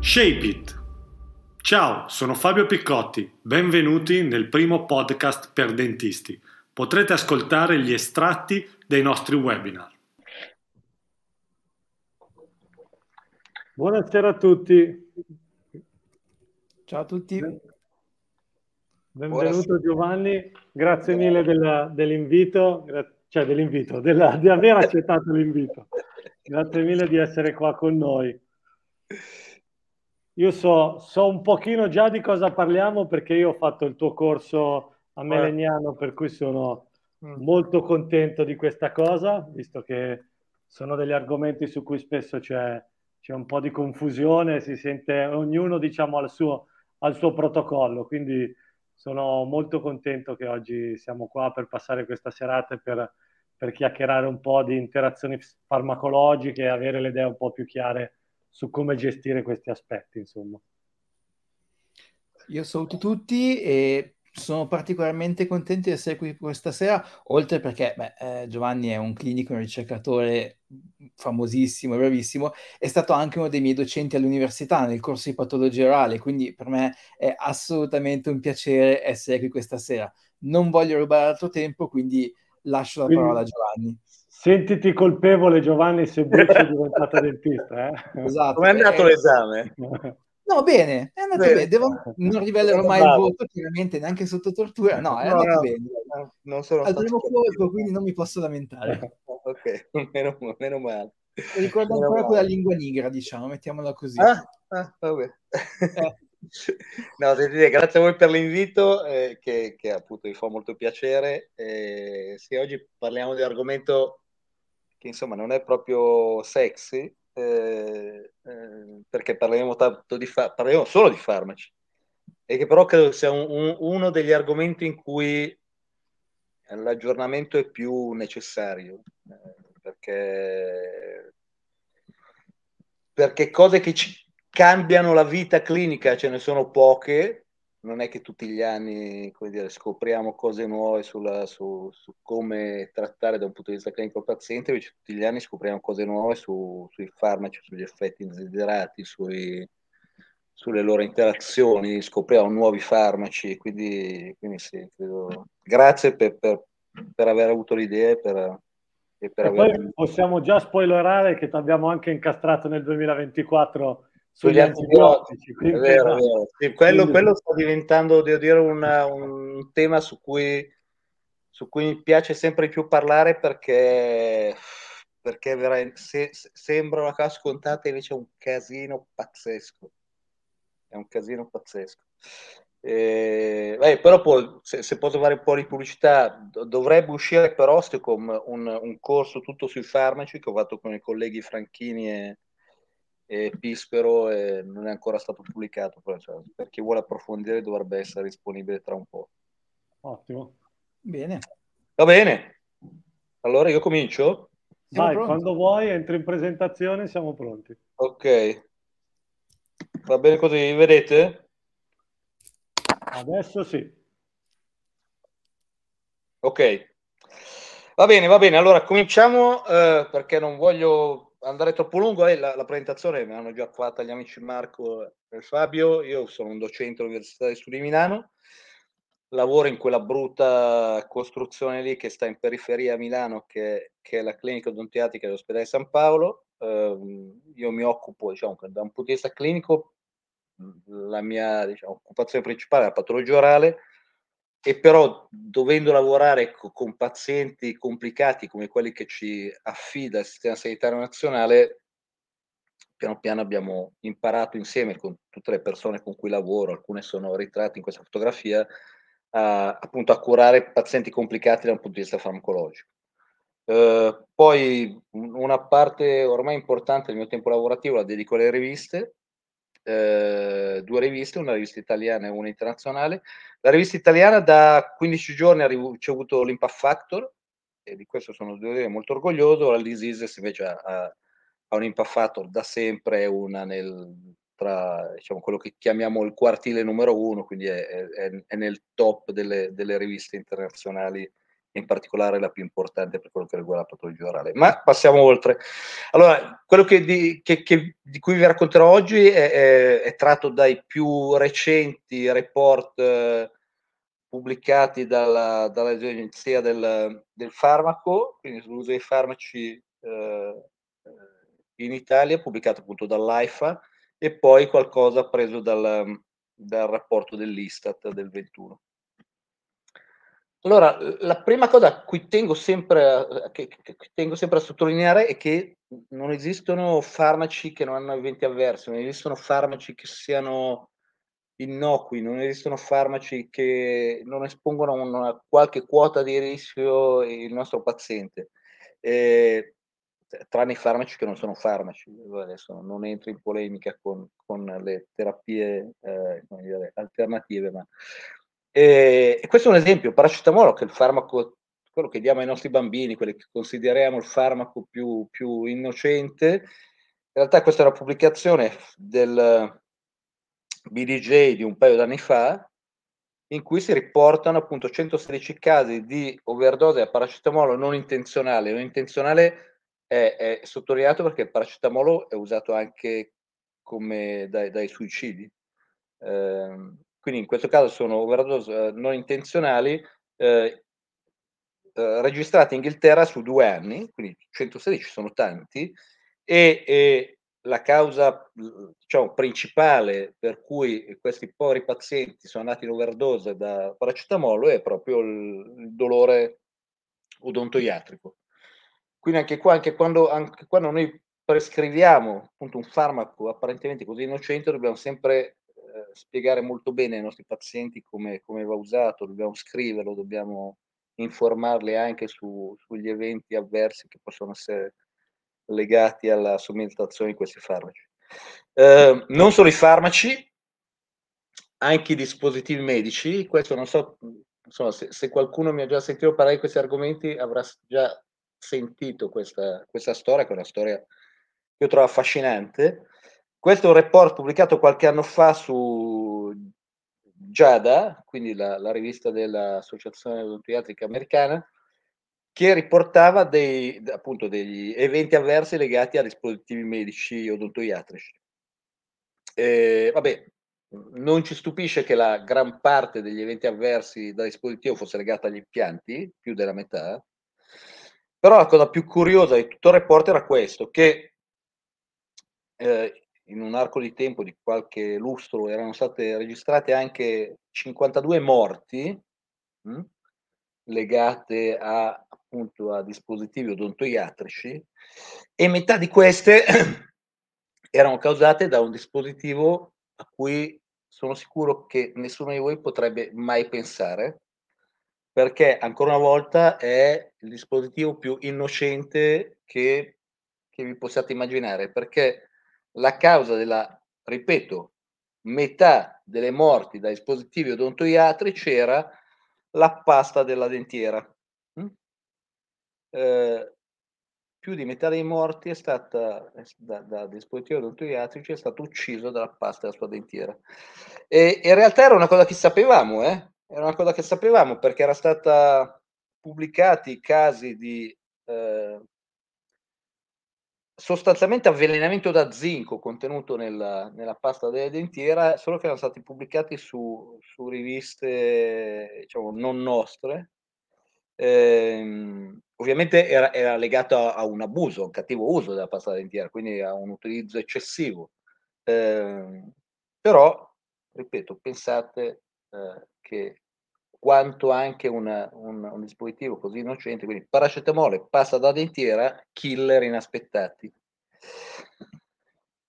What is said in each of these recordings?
Shape It. Ciao, sono Fabio Piccotti, benvenuti nel primo podcast per dentisti. Potrete ascoltare gli estratti dei nostri webinar. Buonasera a tutti. Ciao a tutti. Benvenuto Buonasera. Giovanni, grazie mille della- dell'invito, gra- cioè dell'invito, della- di aver accettato l'invito. Grazie mille di essere qua con noi. Io so, so un pochino già di cosa parliamo perché io ho fatto il tuo corso a Melegnano, per cui sono molto contento di questa cosa, visto che sono degli argomenti su cui spesso c'è, c'è un po' di confusione, si sente ognuno, diciamo, al suo, al suo protocollo. Quindi sono molto contento che oggi siamo qua per passare questa serata e per, per chiacchierare un po' di interazioni farmacologiche e avere le idee un po' più chiare su come gestire questi aspetti, insomma. Io saluto tutti e sono particolarmente contento di essere qui questa sera, oltre perché beh, eh, Giovanni è un clinico, un ricercatore famosissimo, bravissimo, è stato anche uno dei miei docenti all'università nel corso di patologia orale, quindi per me è assolutamente un piacere essere qui questa sera. Non voglio rubare altro tempo, quindi lascio la Quindi- parola a Giovanni. Sentiti colpevole, Giovanni, se Bucci è diventato dentista. Eh? Esatto. Come è andato Eh, l'esame? No, bene, è andato Bene. bene. Devo- non rivelerò mai il voto, chiaramente neanche sotto tortura. No, è No, andato no, bene. no, non sono Al primo colpo, quindi non mi posso lamentare. Ok, meno, meno male. Ricordo Meno ancora male. quella lingua nigra, diciamo, mettiamola così. Ah, ah, vabbè. No, sentite, grazie a voi per l'invito, eh, che, che appunto mi fa molto piacere. Eh, sì, oggi parliamo di un argomento che insomma non è proprio sexy, eh, eh, perché parleremo tanto di fa- parleremo solo di farmaci, e che però credo sia un- un- uno degli argomenti in cui l'aggiornamento è più necessario, eh, perché, perché cose che ci cambiano la vita clinica ce ne sono poche, non è che tutti gli anni come dire, scopriamo cose nuove sulla- su, su come trattare da un punto di vista clinico il paziente, invece tutti gli anni scopriamo cose nuove su- sui farmaci, sugli effetti indesiderati, sui- sulle loro interazioni, scopriamo nuovi farmaci, quindi, quindi sì, credo- grazie per, per- per aver avuto l'idea e per, e per E aver... poi possiamo già spoilerare che ti abbiamo anche incastrato nel 2024 Sugli antibiotici, è vero, è vero. Sì, quello, quello sta diventando, devo dire, una- un tema su cui, su cui mi piace sempre di più parlare perché, perché veramente se- se- sembra una cosa scontata, invece è un casino pazzesco. È un casino pazzesco. Eh, beh, però poi, se, se posso fare un po' di pubblicità, do- dovrebbe uscire per Osteocom un, un corso tutto sui farmaci che ho fatto con i colleghi Franchini e, e Pispero e non è ancora stato pubblicato, cioè, per chi vuole approfondire dovrebbe essere disponibile tra un po'. Ottimo. Bene. Va bene, allora io comincio? Siamo Vai, pronti? quando vuoi, entri in presentazione, siamo pronti. Ok, va bene così, vedete? Adesso sì. Ok, va bene, va bene. Allora cominciamo eh, perché non voglio andare troppo lungo. eh, la, la presentazione me l'hanno già fatta gli amici Marco e Fabio. Io sono un docente all'Università di Studi di Milano lavora in quella brutta costruzione lì che sta in periferia a Milano, che, che è la clinica odontiatrica dell'ospedale San Paolo. Eh, io mi occupo, diciamo, da un punto di vista clinico, la mia diciamo, occupazione principale è la patologia orale, e però dovendo lavorare co- con pazienti complicati come quelli che ci affida il sistema sanitario nazionale, piano piano abbiamo imparato insieme con tutte le persone con cui lavoro, alcune sono ritratte in questa fotografia, a, appunto a curare pazienti complicati da un punto di vista farmacologico. Uh, poi una parte ormai importante del mio tempo lavorativo la dedico alle riviste, uh, due riviste, una rivista italiana e una internazionale. La rivista italiana da 15 giorni ha ricevuto l'Impact Factor e di questo sono molto orgoglioso, la Diseases invece ha, ha un Impact Factor da sempre, una nel tra diciamo, quello che chiamiamo il quartile numero uno, quindi è, è, è nel top delle, delle, riviste internazionali, in particolare la più importante per quello che riguarda la patologia orale. Ma passiamo oltre. Allora, quello che di, che, che, di cui vi racconterò oggi è, è, tratto dai più recenti report eh, pubblicati dalla, dall'Agenzia del, del, Farmaco, quindi sull'uso dei farmaci eh, in Italia, pubblicato appunto dall'AIFA, e poi qualcosa preso dal, dal rapporto dell'Istat del 21. Allora, la prima cosa a cui tengo sempre, che, che, che tengo sempre a sottolineare è che non esistono farmaci che non hanno eventi avversi, non esistono farmaci che siano innocui, non esistono farmaci che non espongono a una qualche quota di rischio il nostro paziente. Eh, tranne i farmaci che non sono farmaci, adesso non entro in polemica con, con le terapie eh, dire, alternative, ma e, e, questo è un esempio, paracetamolo, che è il farmaco, quello che diamo ai nostri bambini, quello che consideriamo il farmaco più, più innocente, in realtà questa è una pubblicazione del BDJ di un paio d'anni fa, in cui si riportano appunto 116 casi di overdose a paracetamolo non intenzionale. Non intenzionale è, è sottolineato perché il paracetamolo è usato anche come dai, dai suicidi. Eh, quindi in questo caso sono overdose eh, non intenzionali eh, eh, registrate in Inghilterra su due anni, quindi 116 sono tanti, e, e la causa diciamo, principale per cui questi poveri pazienti sono andati in overdose da paracetamolo è proprio il, dolore odontoiatrico. Quindi anche qua, anche quando, anche quando noi prescriviamo appunto un farmaco apparentemente così innocente, dobbiamo sempre spiegare molto bene ai nostri pazienti come, come, va usato, dobbiamo scriverlo, dobbiamo informarli anche su, sugli eventi avversi che possono essere legati alla somministrazione di questi farmaci. Eh, non solo i farmaci, anche i dispositivi medici, questo non so, insomma, se, se, qualcuno mi ha già sentito parlare di questi argomenti avrà già sentito questa, questa storia, che è una storia che io trovo affascinante. Questo è un report pubblicato qualche anno fa su JADA, quindi la, la rivista dell'Associazione Odontoiatrica Americana, che riportava dei, appunto, degli eventi avversi legati a dispositivi medici odontoiatrici. E, vabbè, non ci stupisce che la gran parte degli eventi avversi da dispositivo fosse legata agli impianti, più della metà, però la cosa più curiosa di tutto il report era questo, che eh, in un arco di tempo di qualche lustro erano state registrate anche 52 morti mh, hm, legate a, appunto, a dispositivi odontoiatrici e metà di queste erano causate da un dispositivo a cui sono sicuro che nessuno di voi potrebbe mai pensare, perché ancora una volta è il dispositivo più innocente che, che vi possiate immaginare, perché la causa della, ripeto, metà delle morti da dispositivi odontoiatrici era la pasta della dentiera. Mm? Eh, più di metà dei morti è stata da, da dispositivi odontoiatrici è stato ucciso dalla pasta della sua dentiera. E in realtà era una cosa che sapevamo, eh? era una cosa che sapevamo perché era stata pubblicati casi di eh, sostanzialmente avvelenamento da zinco contenuto nella, nella pasta della dentiera, solo che erano stati pubblicati su, su riviste diciamo, non nostre. Eh, ovviamente era, era legato a, a, un abuso, un cattivo uso della pasta dentiera, quindi a un utilizzo eccessivo. Eh, però, ripeto, pensate eh, che quanto anche una, un, un, dispositivo così innocente, quindi paracetamole, pasta da dentiera, killer inaspettati.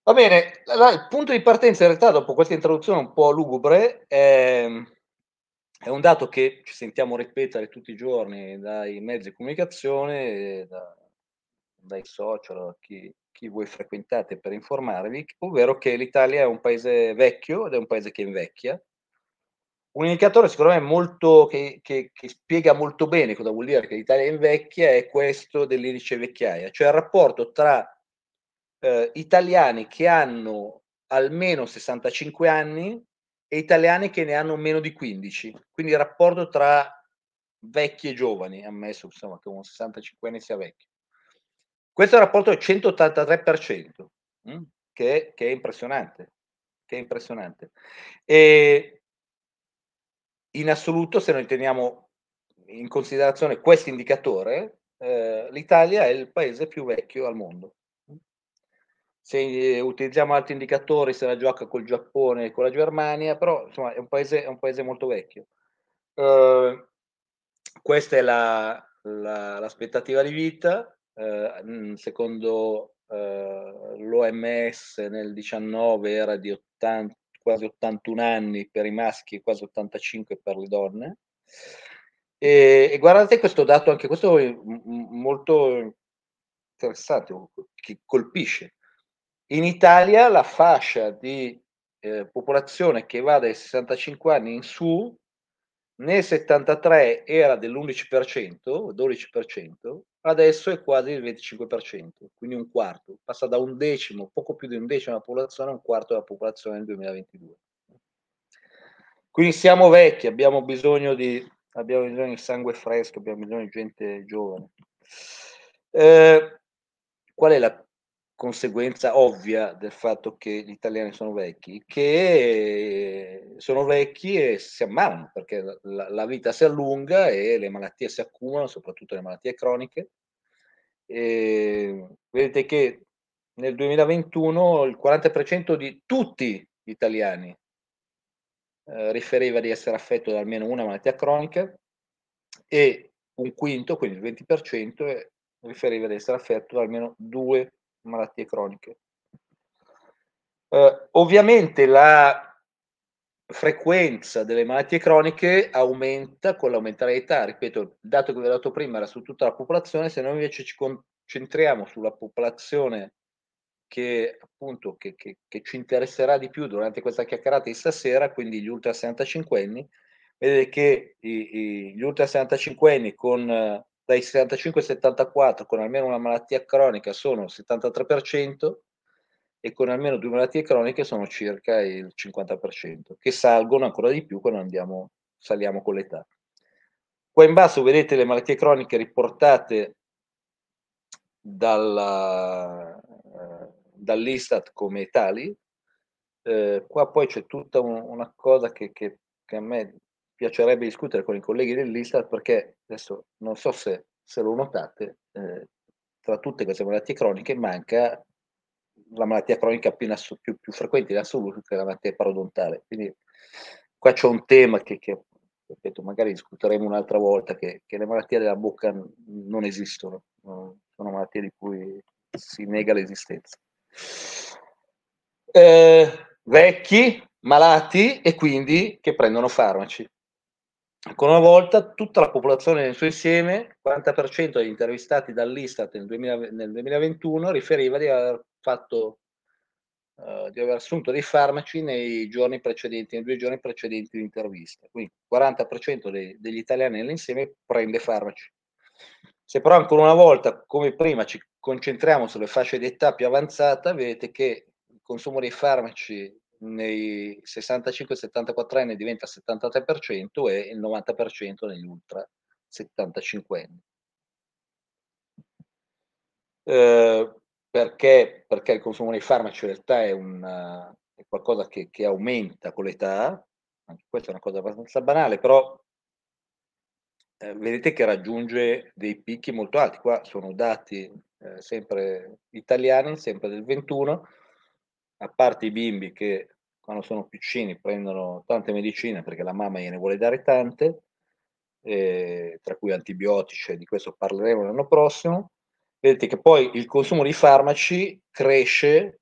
Va bene, il punto di partenza in realtà dopo questa introduzione un po' lugubre è, è un dato che ci sentiamo ripetere tutti i giorni dai mezzi di comunicazione, da, dai social, chi, chi voi frequentate per informarvi, ovvero che l'Italia è un paese vecchio ed è un paese che invecchia un indicatore secondo me molto che, che, che, spiega molto bene cosa vuol dire che l'Italia invecchia è questo dell'indice vecchiaia, cioè il rapporto tra eh, italiani che hanno almeno 65 anni e italiani che ne hanno meno di 15. Quindi il rapporto tra vecchi e giovani, ammesso insomma, che un 65 anni sia vecchio. Questo rapporto è 183%, mh? Mm, che, che, è impressionante. Che è impressionante. E in assoluto, se noi teniamo in considerazione questo indicatore, eh, l'Italia è il paese più vecchio al mondo. Se utilizziamo altri indicatori, se la gioca col Giappone e con la Germania, però insomma è un paese, è un paese molto vecchio. Uh, questa è la, la, l'aspettativa di vita, uh, secondo uh, l'OMS nel 19 era di 80, quasi 81 anni per i maschi e quasi 85 per le donne. E, e guardate questo dato, anche questo è molto interessante, che colpisce. In Italia la fascia di eh, popolazione che va dai 65 anni in su nel 73 era dell'11%, 12%, adesso è quasi il 25%, quindi un quarto, passa da un decimo, poco più di un decimo della popolazione a un quarto della popolazione nel 2022. Quindi siamo vecchi, abbiamo bisogno di, abbiamo bisogno di sangue fresco, abbiamo bisogno di gente giovane. Eh, qual è la conseguenza ovvia del fatto che gli italiani sono vecchi, che sono vecchi e si ammalano perché la, la vita si allunga e le malattie si accumulano, soprattutto le malattie croniche. E vedete che nel 2021 il 40% di tutti gli italiani eh, riferiva di essere affetto da almeno una malattia cronica e un quinto, quindi il 20%, riferiva di essere affetto da almeno due malattie croniche. Eh, ovviamente la frequenza delle malattie croniche aumenta con l'aumentare dell'età. Ripeto, il dato che vi ho dato prima era su tutta la popolazione, se noi invece ci concentriamo sulla popolazione che appunto che, che, che ci interesserà di più durante questa chiacchierata di stasera, quindi gli ultra 65 anni, vedete che i, i, gli ultra 65 anni con dai 65 ai 74 con almeno una malattia cronica sono il 73% e con almeno due malattie croniche sono circa il 50%, che salgono ancora di più quando andiamo, saliamo con l'età. Qua in basso vedete le malattie croniche riportate dalla, eh, dall'Istat come tali. Eh, qua poi c'è tutta un, una cosa che, che, che a me piacerebbe discutere con i colleghi dell'Istat perché adesso non so se, se lo notate, eh, tra tutte queste malattie croniche manca la malattia cronica più, più, più frequente in assoluto che è la malattia parodontale. Quindi qua c'è un tema che, che ripeto, magari discuteremo un'altra volta, che, che, le malattie della bocca non esistono, sono malattie di cui si nega l'esistenza. Eh, vecchi, malati e quindi che prendono farmaci. Ancora una volta, tutta la popolazione nel suo insieme, 40% degli intervistati dall'Istat nel, 2000, nel 2021 riferiva di aver fatto uh, di aver assunto dei farmaci nei giorni precedenti, nei due giorni precedenti l'intervista. Quindi 40% dei, degli italiani nell'insieme prende farmaci. Se però ancora una volta, come prima, ci concentriamo sulle fasce di età più avanzata, vedete che il consumo dei farmaci nei 65-74 anni diventa 73% e il 90% negli ultra 75 anni. Eh, perché, perché, il consumo dei farmaci in realtà è, un, è qualcosa che, che, aumenta con l'età, anche questa è una cosa abbastanza banale, però eh, vedete che raggiunge dei picchi molto alti. Qua sono dati eh, sempre italiani, sempre del 21, a parte i bimbi che quando sono piccini prendono tante medicine perché la mamma gliene vuole dare tante, eh, tra cui antibiotici, di questo parleremo l'anno prossimo. Vedete che poi il consumo di farmaci cresce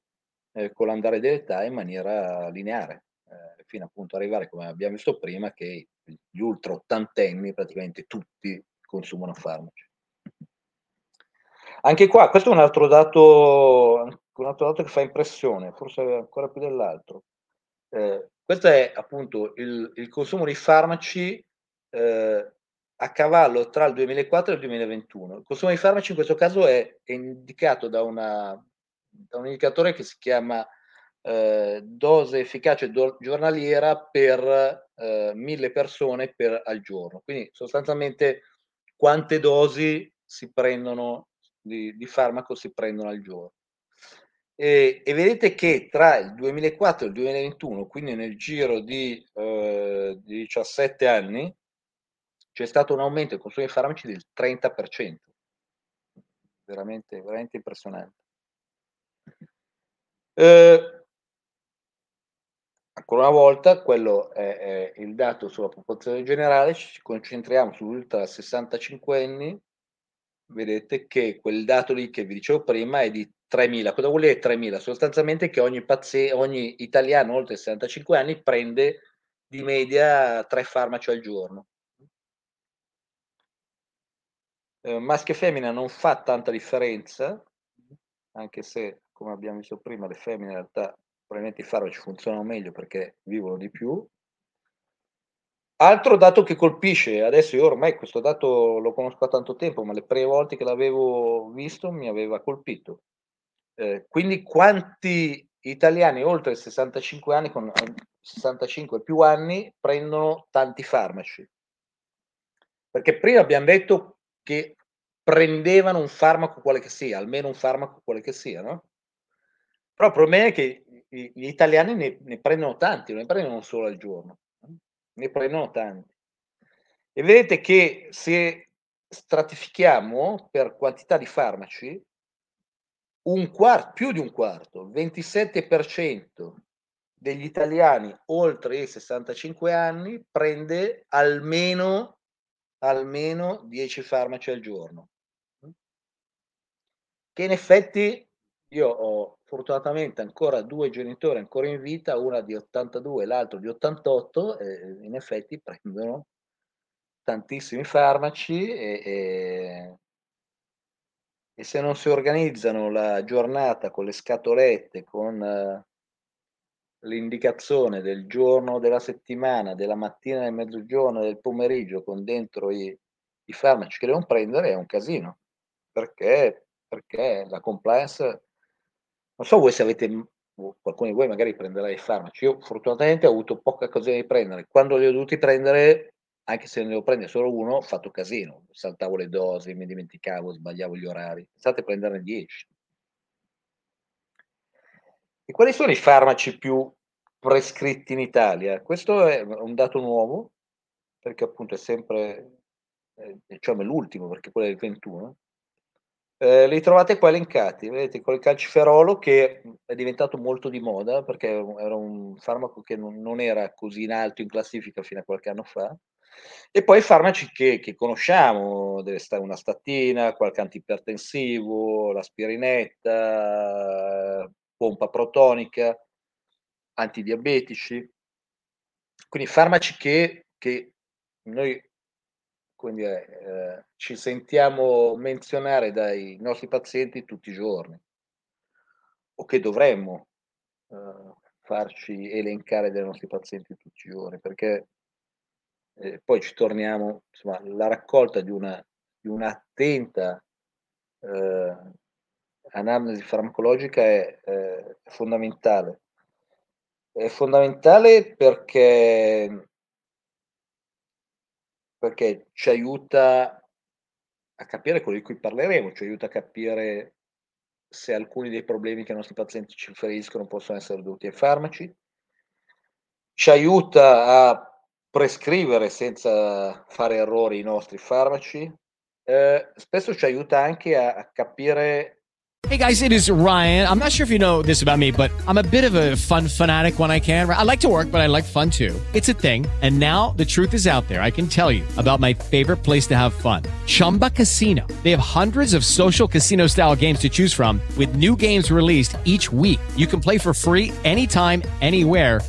eh, con l'andare dell'età in maniera lineare, eh, fino appunto ad arrivare, come abbiamo visto prima, che gli ultra ottantenni praticamente tutti consumano farmaci. Anche qua, questo è un altro dato, un altro dato che fa impressione, forse ancora più dell'altro. Eh, questo è appunto il, il consumo di farmaci eh, a cavallo tra il 2004 e il 2021. Il consumo di farmaci in questo caso è, è indicato da, una, da, un indicatore che si chiama eh, dose efficace do, giornaliera per eh, mille persone per, al giorno. Quindi sostanzialmente quante dosi si prendono di, di farmaco si prendono al giorno. E, e, vedete che tra il 2004 e il 2021, quindi nel giro di, eh, 17 anni, c'è stato un aumento del consumo di farmaci del 30%. Veramente, veramente impressionante. Eh, ancora una volta, quello è, è, il dato sulla popolazione generale, ci concentriamo sull'ultra 65 anni, vedete che quel dato lì che vi dicevo prima è di 3.000. Cosa vuol dire 3.000? Sostanzialmente che ogni, paziente, ogni italiano oltre 65 anni prende di media tre farmaci al giorno. Eh, maschio e femmina non fa tanta differenza, anche se, come abbiamo visto prima, le femmine in realtà probabilmente i farmaci funzionano meglio perché vivono di più. Altro dato che colpisce, adesso io ormai questo dato lo conosco da tanto tempo, ma le prime volte che l'avevo visto mi aveva colpito. Eh, quindi quanti italiani oltre i 65 anni, con 65 più anni, prendono tanti farmaci? Perché prima abbiamo detto che prendevano un farmaco quale che sia, almeno un farmaco quale che sia, no? Però il problema è che gli italiani ne, ne prendono tanti, non ne prendono solo al giorno, ne prendono tanti. E vedete che se stratifichiamo per quantità di farmaci, un quarto, più di un quarto, il 27% degli italiani oltre i 65 anni prende almeno, almeno 10 farmaci al giorno. Che in effetti io ho fortunatamente ancora due genitori ancora in vita, una di 82 e l'altro di 88, e in effetti prendono tantissimi farmaci e, e e se non si organizzano la giornata con le scatolette, con eh, l'indicazione del giorno della settimana, della mattina, del mezzogiorno, del pomeriggio, con dentro i, i farmaci che devono prendere, è un casino. Perché? Perché la compliance, non so voi se avete, qualcuno di voi magari prenderà i farmaci, io fortunatamente ho avuto poca occasione di prendere, quando li ho dovuti prendere anche se ne devo prendere solo uno, ho fatto casino, saltavo le dosi, mi dimenticavo, sbagliavo gli orari. Pensate a prenderne 10. E quali sono i farmaci più prescritti in Italia? Questo è un dato nuovo, perché appunto è sempre, eh, diciamo l'ultimo, perché quello è il 21. Eh, li trovate qua elencati, vedete, col calciferolo che è diventato molto di moda, perché era un farmaco che non era così in alto in classifica fino a qualche anno fa e poi farmaci che, che conosciamo, una statina, qualche antipertensivo, l'aspirinetta, pompa protonica, antidiabetici. Quindi farmaci che, che noi dire, eh, ci sentiamo menzionare dai nostri pazienti tutti i giorni o che dovremmo eh, farci elencare dai nostri pazienti tutti i giorni perché eh, poi ci torniamo, insomma, la raccolta di una di un'attenta eh, analisi farmacologica è, è fondamentale. È fondamentale perché, perché ci aiuta a capire quello di cui parleremo, ci aiuta a capire se alcuni dei problemi che i nostri pazienti ci riferiscono possono essere dovuti ai farmaci, ci aiuta a prescrivere senza fare errori i nostri farmaci, eh, spesso ci aiuta anche a, a capire Hey guys, it is Ryan. I'm not sure if you know this about me, but I'm a bit of a fun fanatic when I can. I like to work, but I like fun too. It's a thing. And now the truth is out there. I can tell you about my favorite place to have fun Chumba Casino. They have hundreds of social casino style games to choose from, with new games released each week. You can play for free anytime, anywhere.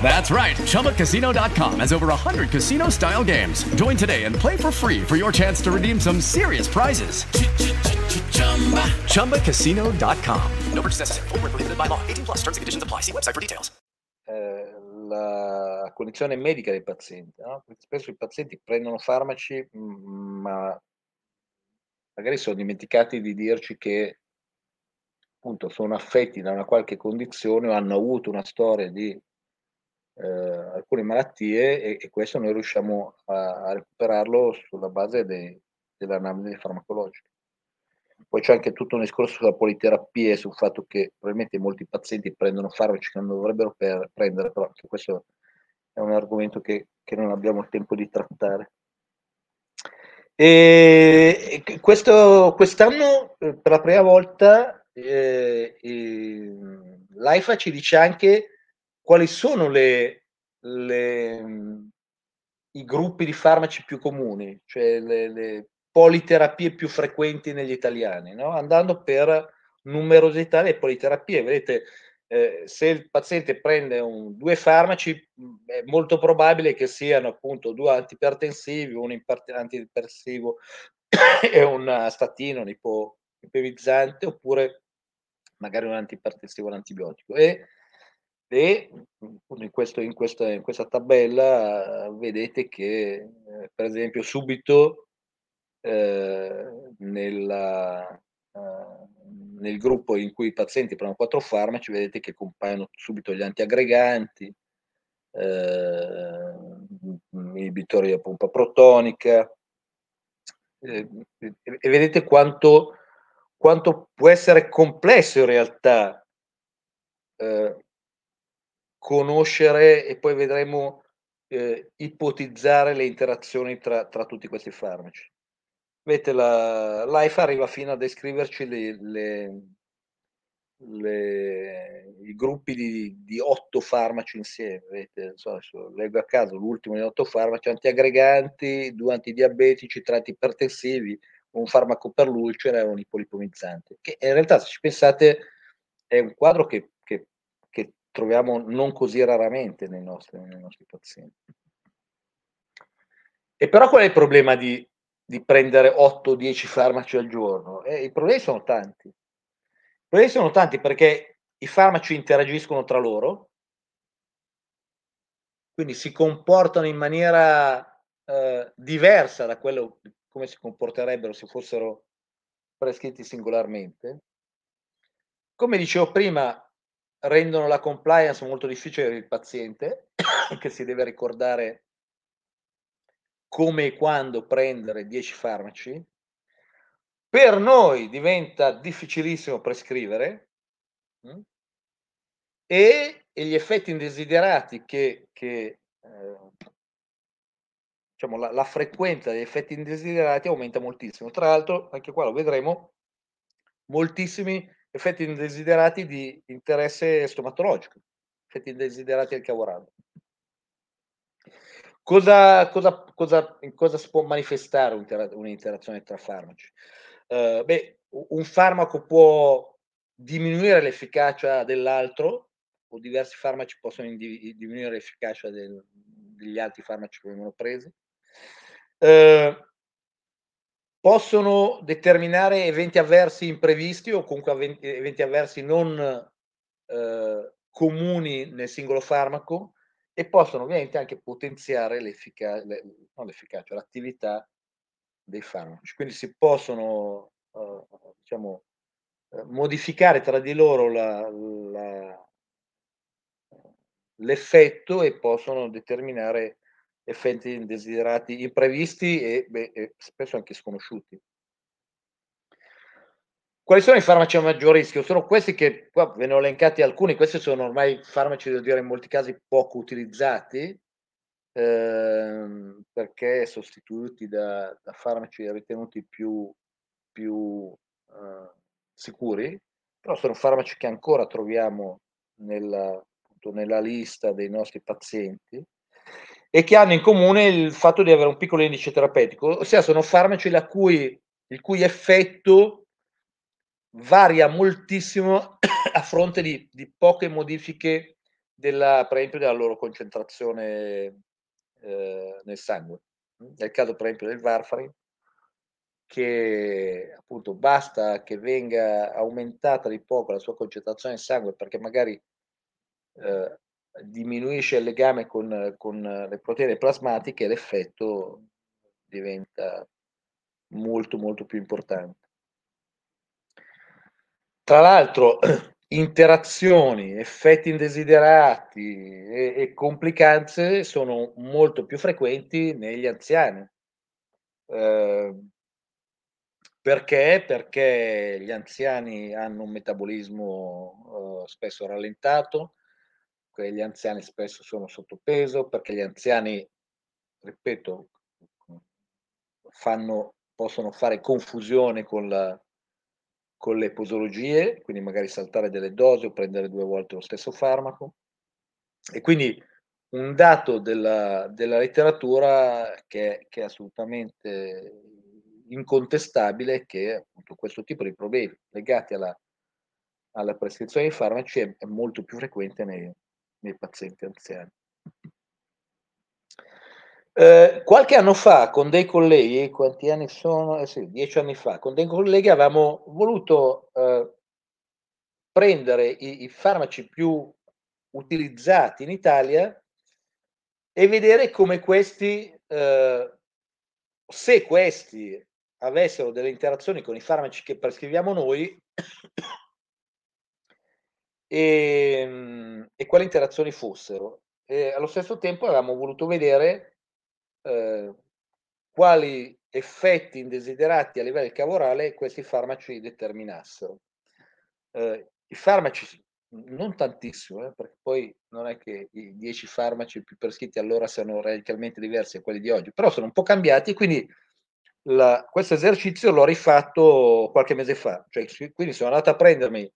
That's right. ChumbaCasino.com has over 100 casino style games. Join today and play for free for your chance to redeem some serious prizes. ChumbaCasino.com. No purchase necessary. Void were prohibited by law. 18 plus. Terms and conditions apply. See website for details. eh, la condizione medica dei pazienti. no? Spesso i pazienti prendono farmaci, mm, ma magari sono dimenticati di dirci che appunto sono affetti da una qualche condizione o hanno avuto una storia di eh, alcune malattie e, e questo noi riusciamo a, a recuperarlo sulla base dei- dell'analisi farmacologica. Poi c'è anche tutto un discorso sulla politerapia e sul fatto che probabilmente molti pazienti prendono farmaci che non dovrebbero per- prendere, però anche questo è un argomento che, che non abbiamo il tempo di trattare. E questo, quest'anno, eh, per la prima volta, eh, eh, l'AIFA ci dice anche quali sono le, le, mh, i gruppi di farmaci più comuni, cioè le, le politerapie più frequenti negli italiani, no? andando per numerosità delle politerapie. Vedete, eh, se il paziente prende un- due farmaci, è molto probabile che siano appunto due antipertensivi, un impart- antidepressivo e un statino, un ipo- ipovizzante, oppure magari un antipertensivo un antibiotico. E, e in, questo- in questa, in questa tabella vedete che, eh, per esempio, subito eh, nella, eh, nel gruppo in cui i pazienti prendono quattro farmaci, vedete che compaiono subito gli antiaggreganti, eh, inibitori a pompa protonica, e vedete quanto, quanto può essere complesso in realtà eh, conoscere e poi vedremo eh, ipotizzare le interazioni tra, tra tutti questi farmaci. Vedete, la, l'AIFA arriva fino a descriverci le, le- le- i gruppi di, di otto farmaci insieme. Vedete, so, leggo a caso l'ultimo di otto farmaci, antiaggreganti, due antidiabetici, tre antipertensivi, un farmaco per l'ulcera e un ipolipomizzante. Che in realtà, se ci pensate, è un quadro che troviamo non così raramente nei nostri, nei nostri pazienti. E però qual è il problema di, di prendere 8 o 10 farmaci al giorno? Eh, I problemi sono tanti. I problemi sono tanti perché i farmaci interagiscono tra loro, quindi si comportano in maniera eh, diversa da quello come si comporterebbero se fossero prescritti singolarmente. Come dicevo prima, rendono la compliance molto difficile per il paziente, che si deve ricordare come e quando prendere 10 farmaci. Per noi diventa difficilissimo prescrivere mm, e, e gli effetti indesiderati che, che eh, diciamo, la, la frequenza degli effetti indesiderati aumenta moltissimo. Tra l'altro, anche qua lo vedremo, moltissimi effetti indesiderati di interesse stomatologico, effetti indesiderati del cavorale. Cosa, cosa, cosa, in cosa si può manifestare un'intera- un'interazione tra farmaci? Eh, beh, un farmaco può diminuire l'efficacia dell'altro, o diversi farmaci possono indi- diminuire l'efficacia del- degli altri farmaci che vengono presi. Eh, possono determinare eventi avversi imprevisti o comunque eventi avversi non eh, comuni nel singolo farmaco e possono ovviamente anche potenziare l'effica- le- non l'efficacia, l'attività dei farmaci. Quindi si possono eh, diciamo, eh, modificare tra di loro la- la- l'effetto e possono determinare effetti indesiderati, imprevisti e, beh, e spesso anche sconosciuti. Quali sono i farmaci a maggior rischio? Sono questi che qua ve ne ho elencati alcuni, questi sono ormai farmaci, devo dire, in molti casi poco utilizzati, ehm, perché sostituiti da, da farmaci ritenuti più, più eh, sicuri, però sono farmaci che ancora troviamo nella, appunto, nella lista dei nostri pazienti e che hanno in comune il fatto di avere un piccolo indice terapeutico, ossia sono farmaci la cui, il cui effetto varia moltissimo a fronte di, di poche modifiche della, per esempio, della loro concentrazione eh, nel sangue. Nel caso, per esempio, del Varfarin, che appunto basta che venga aumentata di poco la sua concentrazione in sangue perché magari eh, diminuisce il legame con, con le proteine plasmatiche l'effetto diventa molto molto più importante. Tra l'altro, interazioni, effetti indesiderati e, e, complicanze sono molto più frequenti negli anziani. Eh, perché? Perché gli anziani hanno un metabolismo eh, spesso rallentato, gli anziani spesso sono sottopeso, perché gli anziani, ripeto, fanno, possono fare confusione con la, con le posologie, quindi magari saltare delle dosi o prendere due volte lo stesso farmaco. E quindi un dato della, della letteratura che, che, è assolutamente incontestabile è che appunto questo tipo di problemi legati alla, alla prescrizione di farmaci è, è molto più frequente nei, nei pazienti anziani. Eh, qualche anno fa con dei colleghi, quanti anni sono? Eh sì, dieci anni fa, con dei colleghi avevamo voluto eh, prendere i, i, farmaci più utilizzati in Italia e vedere come questi, eh, se questi avessero delle interazioni con i farmaci che prescriviamo noi e, e quali interazioni fossero. E allo stesso tempo avevamo voluto vedere eh, quali effetti indesiderati a livello cavorale questi farmaci determinassero. Eh, I farmaci, non tantissimo, eh, perché poi non è che i 10 farmaci più prescritti allora siano radicalmente diversi da quelli di oggi, però sono un po' cambiati, quindi la, questo esercizio l'ho rifatto qualche mese fa, cioè, quindi sono andato a prendermi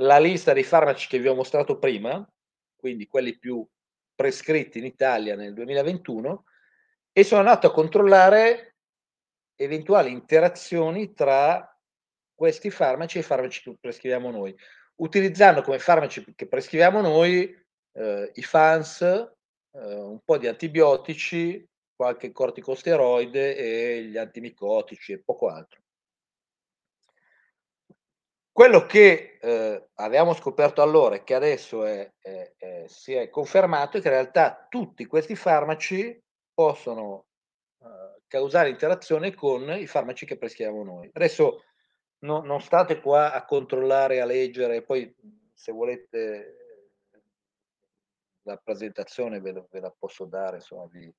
la lista dei farmaci che vi ho mostrato prima, quindi quelli più prescritti in Italia nel 2021, e sono andato a controllare eventuali interazioni tra questi farmaci e i farmaci che prescriviamo noi, utilizzando come farmaci che prescriviamo noi eh, i FANS, eh, un po' di antibiotici, qualche corticosteroide e gli antimicotici e poco altro. Quello che eh, avevamo scoperto allora e che adesso è, è, è, si è confermato è che in realtà tutti questi farmaci possono uh, causare interazione con i farmaci che prescriviamo noi. Adesso no, non state qua a controllare, a leggere, poi se volete la presentazione ve, ve la posso dare, insomma, vi,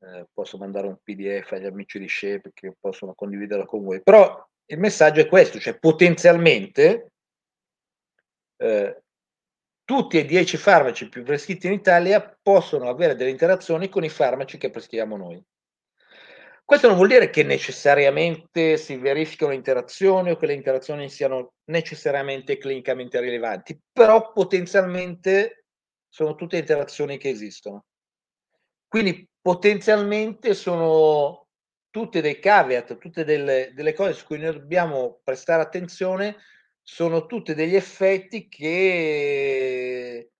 eh, posso mandare un PDF agli amici di Shape che possono condividerla con voi. Però il messaggio è questo, cioè potenzialmente eh, tutti e dieci farmaci più prescritti in Italia possono avere delle interazioni con i farmaci che prescriviamo noi. Questo non vuol dire che necessariamente si verificano interazioni o che le interazioni siano necessariamente clinicamente rilevanti, però potenzialmente sono tutte interazioni che esistono. Quindi potenzialmente sono tutte dei caveat, tutte delle, delle cose su cui noi dobbiamo prestare attenzione sono tutti degli effetti che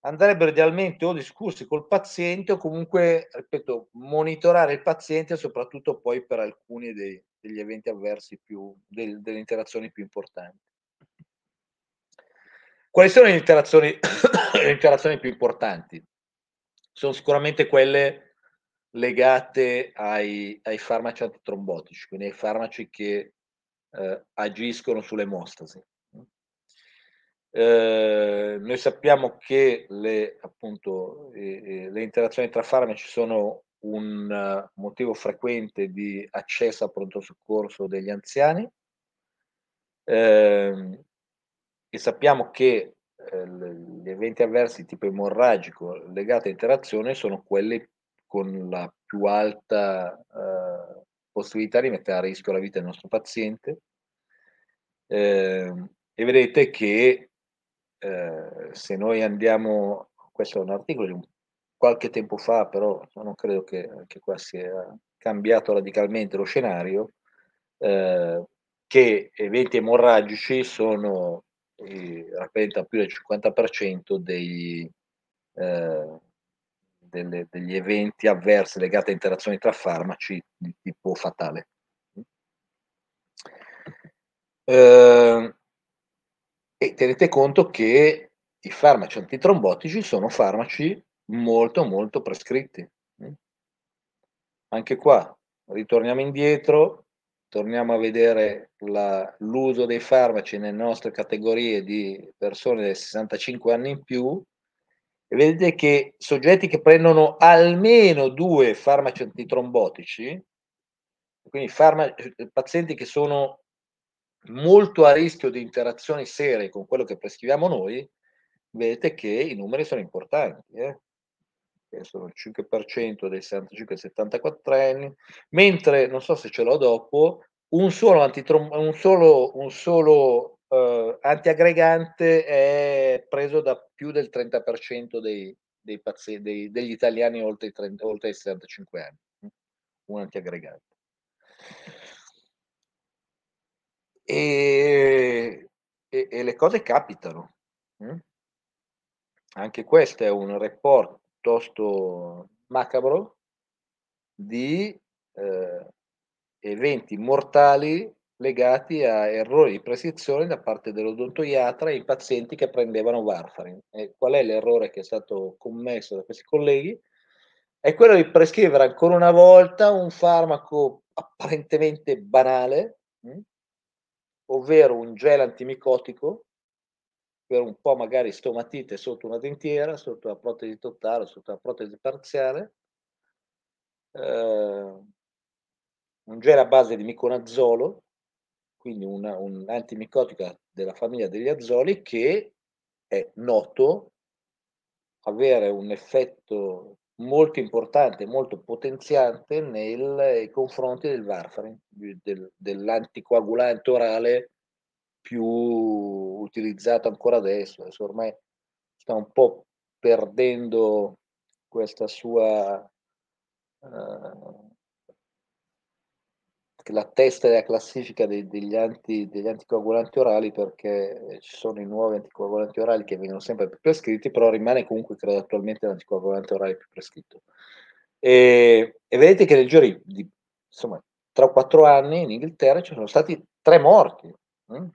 andrebbero idealmente o discussi col paziente o comunque, ripeto, monitorare il paziente soprattutto poi per alcuni dei, degli eventi avversi più, del, delle interazioni più importanti. Quali sono le interazioni, le interazioni più importanti? Sono sicuramente quelle legate ai, ai farmaci antitrombotici, quindi ai farmaci che eh, agiscono sull'emostasi. Eh, noi sappiamo che le, appunto, eh, le interazioni tra farmaci sono un uh, motivo frequente di accesso a pronto soccorso degli anziani eh, e sappiamo che eh, gli eventi avversi tipo emorragico legati a interazione sono quelli con la più alta eh, possibilità di mettere a rischio la vita del nostro paziente ehm, e vedete che eh, se noi andiamo, questo è un articolo di un, qualche tempo fa, però non credo che, che qua sia cambiato radicalmente lo scenario, eh, che eventi emorragici sono, eh, rappresentano più del 50% dei, eh, delle, degli eventi avversi legati a interazioni tra farmaci di tipo fatale. Eh, e tenete conto che i farmaci antitrombotici sono farmaci molto molto prescritti. Anche qua ritorniamo indietro, torniamo a vedere la, l'uso dei farmaci nelle nostre categorie di persone da 65 anni in più e vedete che soggetti che prendono almeno due farmaci antitrombotici, quindi farmaci, pazienti che sono molto a rischio di interazioni serie con quello che prescriviamo noi, vedete che i numeri sono importanti. Eh? sono il 5% dei 65-74 anni, mentre, non so se ce l'ho dopo, un solo, antitrom- un solo, un solo uh, antiaggregante è preso da più del 30% dei, dei pazienti, dei, degli italiani oltre i, 30, oltre i 65 anni, un antiaggregante. E, e, e le cose capitano. Hm? Anche questo è un report piuttosto macabro di eh, eventi mortali legati a errori di prescrizione da parte dell'odontoiatra in pazienti che prendevano Warfarin. E qual è l'errore che è stato commesso da questi colleghi? È quello di prescrivere ancora una volta un farmaco apparentemente banale, mh? Hm, ovvero un gel antimicotico per un po' magari stomatite sotto una dentiera, sotto la protesi totale, sotto la protesi parziale, eh, un gel a base di miconazolo, quindi una, un antimicotico della famiglia degli azoli che è noto avere un effetto molto importante, molto potenziante nei confronti del varfarin, del, dell'anticoagulante orale più utilizzato ancora adesso, adesso ormai sta un po' perdendo questa sua uh, la testa della classifica dei, degli, anti, degli anticoagulanti orali perché ci sono i nuovi anticoagulanti orali che vengono sempre più prescritti, però rimane comunque credo attualmente l'anticoagulante orale più prescritto. E, e vedete che nel giro di insomma 3 o 4 anni in Inghilterra ci sono stati tre morti. Hm?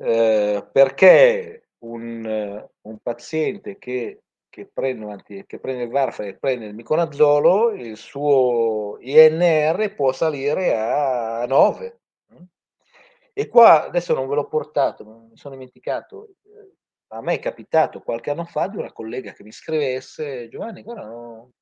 Eh, perché un, un, paziente che, che, prende anti, che prende il varfare e prende il miconazolo, il suo INR può salire a 9. E qua adesso non ve l'ho portato, mi sono dimenticato. Eh, a me è capitato qualche anno fa di una collega che mi scrivesse: Giovanni, guarda, no,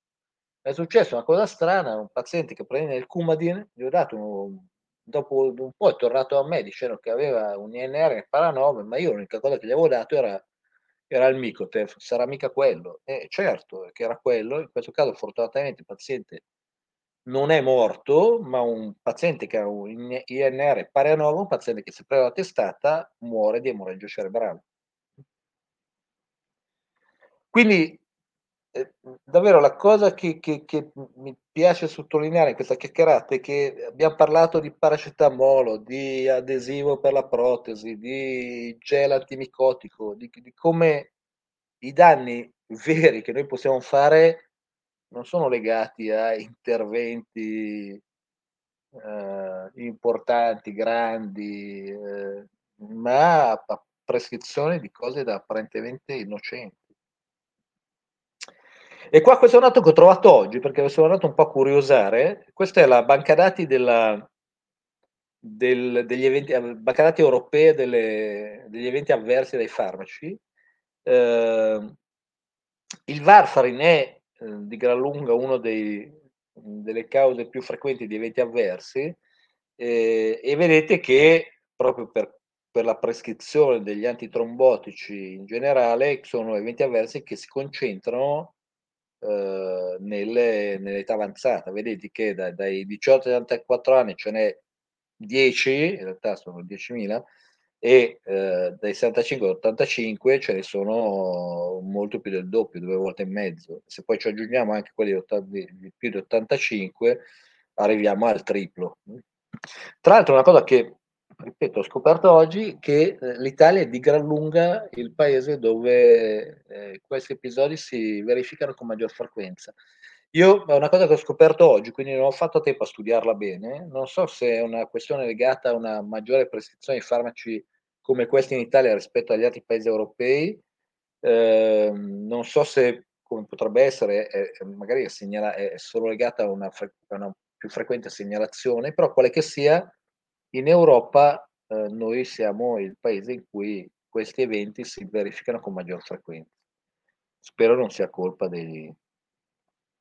è successa una cosa strana. Un paziente che prende il Coumadin, gli ho dato un, dopo un po' è tornato a me dicendo che aveva un INR paranove, ma io l'unica cosa che gli avevo dato era, era il Micotef, sarà mica quello. E certo che era quello, in questo caso fortunatamente il paziente non è morto, ma un paziente che ha un INR pari a 9, un paziente che si prende la testata muore di emorragia cerebrale. Quindi eh, davvero la cosa che, che, che, mi piace sottolineare in questa chiacchierata è che abbiamo parlato di paracetamolo, di adesivo per la protesi, di gel antimicotico, di, di come i danni veri che noi possiamo fare non sono legati a interventi eh, importanti, grandi, eh, ma a, prescrizione di cose da apparentemente innocenti. E qua questo è un dato che ho trovato oggi perché sono andato un po' a curiosare. Questa è la banca dati della, del, degli eventi, banca dati europea delle, degli eventi avversi dai farmaci. Eh, il Varfarin è eh, di gran lunga una delle cause più frequenti di eventi avversi eh, e vedete che proprio per, per la prescrizione degli antitrombotici in generale sono eventi avversi che si concentrano eh, nelle, nell'età avanzata. Vedete che da, dai 18 ai 74 anni ce n'è 10, in realtà sono 10.000, e eh, dai 65 85 ce ne sono molto più del doppio, due volte e mezzo. Se poi ci aggiungiamo anche quelli di, 80, di più di 85, arriviamo al triplo. Tra l'altro, una cosa che ripeto, ho scoperto oggi che eh, l'Italia è di gran lunga il paese dove eh, questi episodi si verificano con maggior frequenza. Io è una cosa che ho scoperto oggi, quindi non ho fatto tempo a studiarla bene. Non so se è una questione legata a una maggiore prescrizione di farmaci come questi in Italia rispetto agli altri paesi europei. Eh, non so se, come potrebbe essere, è, magari è, segnala, è solo legata a una, fre- una, più frequente segnalazione, però quale che sia, in Europa eh, noi siamo il paese in cui questi eventi si verificano con maggior frequenza. Spero non sia colpa dei,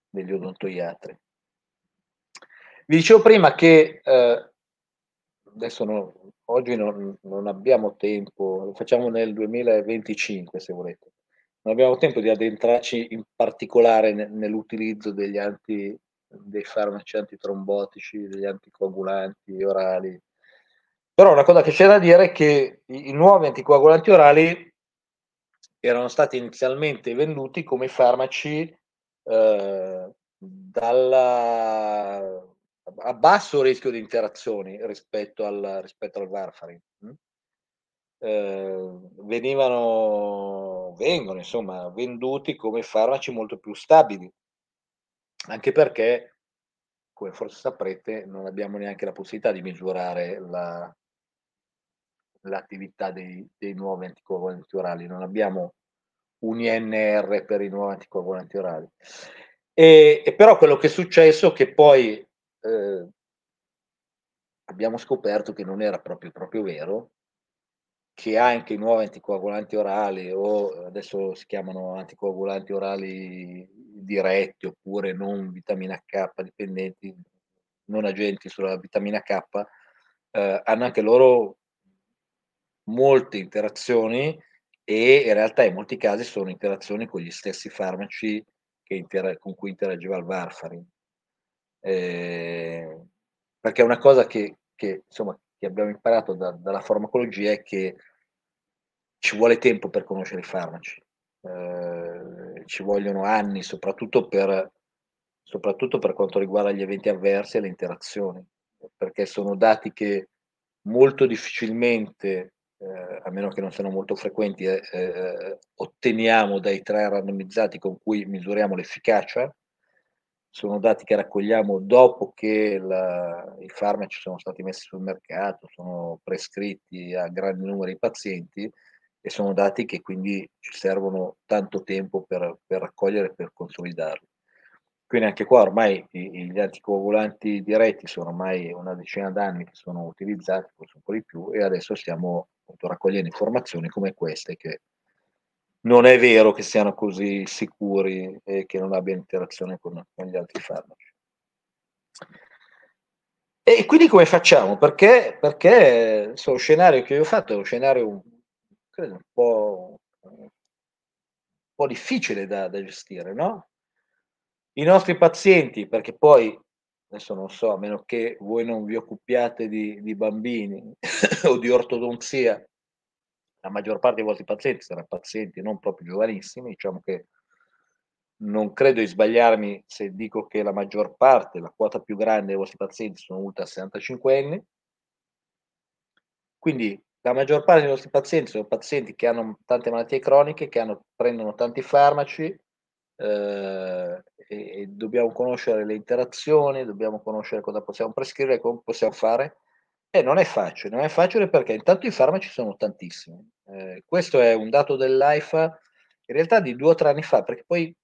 degli odontoiatri. Vi dicevo prima che eh, adesso no, oggi non, non, abbiamo tempo, lo facciamo nel 2025 se volete, non abbiamo tempo di addentrarci in particolare nell'utilizzo degli anti, dei farmaci antitrombotici, degli anticoagulanti orali. Però una cosa che c'è da dire è che i, i nuovi anticoagulanti orali erano stati inizialmente venduti come farmaci eh, dalla, a basso rischio di interazioni rispetto al, rispetto al warfarin. Mm? Eh, venivano, vengono insomma venduti come farmaci molto più stabili, anche perché, come forse saprete, non abbiamo neanche la possibilità di misurare la, l'attività dei, dei nuovi anticoagulanti orali, non abbiamo un INR per i nuovi anticoagulanti orali. E, e, però quello che è successo è che poi eh, abbiamo scoperto che non era proprio, proprio vero, che anche i nuovi anticoagulanti orali o adesso si chiamano anticoagulanti orali diretti oppure non vitamina K dipendenti, non agenti sulla vitamina K, eh, hanno anche loro molte interazioni e in realtà in molti casi sono interazioni con gli stessi farmaci inter- con cui interagiva il Varfarin. Eh, perché una cosa che, che, insomma, che abbiamo imparato da, dalla farmacologia è che ci vuole tempo per conoscere i farmaci, eh, ci vogliono anni soprattutto per, soprattutto per quanto riguarda gli eventi avversi e le interazioni, perché sono dati che molto difficilmente eh, a meno che non siano molto frequenti, eh, eh, otteniamo dai tre randomizzati con cui misuriamo l'efficacia. Sono dati che raccogliamo dopo che la, i farmaci sono stati messi sul mercato, sono prescritti a grandi numeri di pazienti e sono dati che quindi ci servono tanto tempo per, per raccogliere e per consolidarli. Quindi anche qua ormai gli anticoagulanti diretti sono ormai una decina d'anni che sono utilizzati, forse un po' di più, e adesso stiamo appunto, raccogliendo informazioni come queste che non è vero che siano così sicuri e che non abbiano interazione con, con gli altri farmaci. E quindi come facciamo? Perché, perché lo scenario che io ho fatto è uno scenario credo, un, po', un po' difficile da, da gestire, no? I nostri pazienti, perché poi adesso non so, a meno che voi non vi occupiate di, di bambini o di ortodonzia, la maggior parte dei vostri pazienti saranno pazienti non proprio giovanissimi, diciamo che non credo di sbagliarmi se dico che la maggior parte, la quota più grande dei vostri pazienti sono ultra 65 anni. Quindi la maggior parte dei vostri pazienti sono pazienti che hanno tante malattie croniche, che hanno, prendono tanti farmaci, eh, e, dobbiamo conoscere le interazioni, dobbiamo conoscere cosa possiamo prescrivere, come possiamo fare. E non è facile, non è facile perché intanto i farmaci sono tantissimi. Eh, questo è un dato dell'AIFA in realtà di due o tre anni fa, perché poi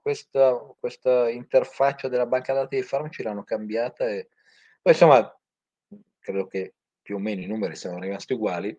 questa, questa interfaccia della banca dati dei farmaci l'hanno cambiata e poi insomma credo che più o meno i numeri siano rimasti uguali.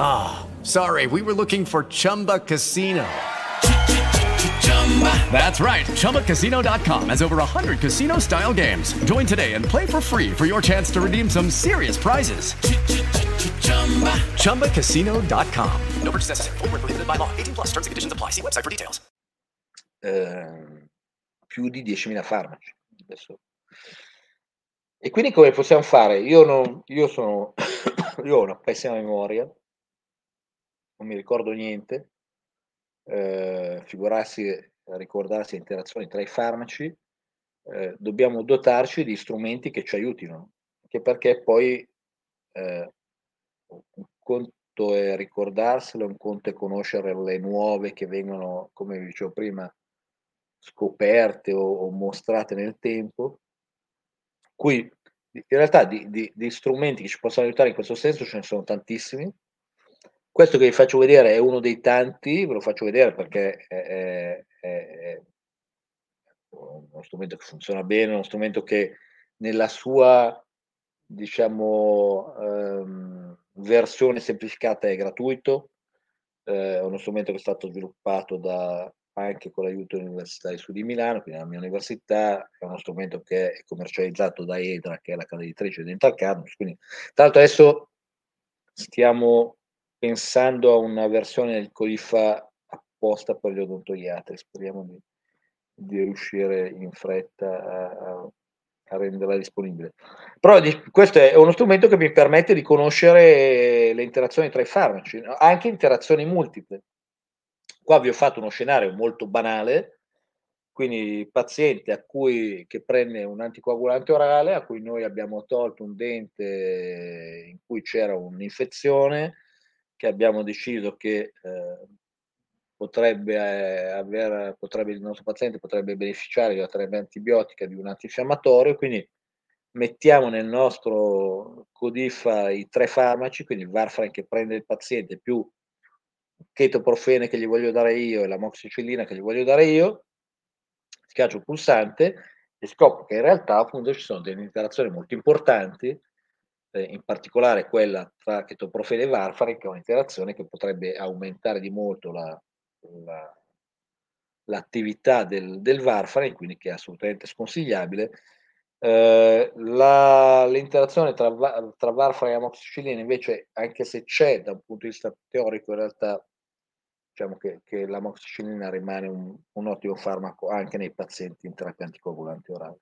Ah, sorry, we were looking for Chumba Casino. That's right. ChumbaCasino.com has over 100 casino style games. Join today and play for free for your chance to redeem some serious prizes. ChumbaCasino.com. No purchase necessary. Were prohibited by law. 18 plus. Terms and conditions apply. See website for details. eh, più di 10.000 farmaci. Adesso. E quindi come possiamo fare? Io, non, io, sono, io ho una pessima memoria, non mi ricordo niente, eh, figurarsi ricordarsi interazioni tra i farmaci, eh, dobbiamo dotarci di strumenti che ci aiutino, anche perché poi eh, un conto è ricordarselo, un conto è conoscere le nuove che vengono, come dicevo prima, scoperte o, o mostrate nel tempo. Qui in realtà di, di, di strumenti che ci possono aiutare in questo senso ce ne sono tantissimi. Questo che vi faccio vedere è uno dei tanti, ve lo faccio vedere perché è, è, è uno strumento che funziona bene, uno strumento che nella sua diciamo ehm, versione semplificata è gratuito, eh, è uno strumento che è stato sviluppato da, anche con l'aiuto dell'Università di Sud di Milano, quindi la mia università, è uno strumento che è commercializzato da EDRA, che è la casa editrice di Cardinals, quindi tra l'altro adesso stiamo pensando a una versione del Colifa apposta per gli odontoiatri, speriamo di, di riuscire in fretta a, a renderla disponibile. Però di, questo è uno strumento che mi permette di conoscere le interazioni tra i farmaci, anche interazioni multiple. Qua vi ho fatto uno scenario molto banale, quindi paziente a cui, che prende un anticoagulante orale, a cui noi abbiamo tolto un dente in cui c'era un'infezione, che abbiamo deciso che eh, potrebbe, eh, aver, potrebbe, il nostro paziente potrebbe beneficiare di una terapia antibiotica, di un antinfiammatorio, quindi mettiamo nel nostro codifa i tre farmaci, quindi il Varfarin che prende il paziente più chetoprofene che gli voglio dare io e la moxicillina che gli voglio dare io, schiaccio il pulsante e scopro che in realtà appunto ci sono delle interazioni molto importanti, eh, in particolare quella tra chetoprofene e varfarin, che è un'interazione che potrebbe aumentare di molto la, la, l'attività del, del varfarin, quindi che è assolutamente sconsigliabile. Eh, la, l'interazione tra, tra varfarin e amoxicillina invece, anche se c'è da un punto di vista teorico, in realtà diciamo che, che l'amoxicillina rimane un, un, ottimo farmaco anche nei pazienti in terapia anticoagulante orale.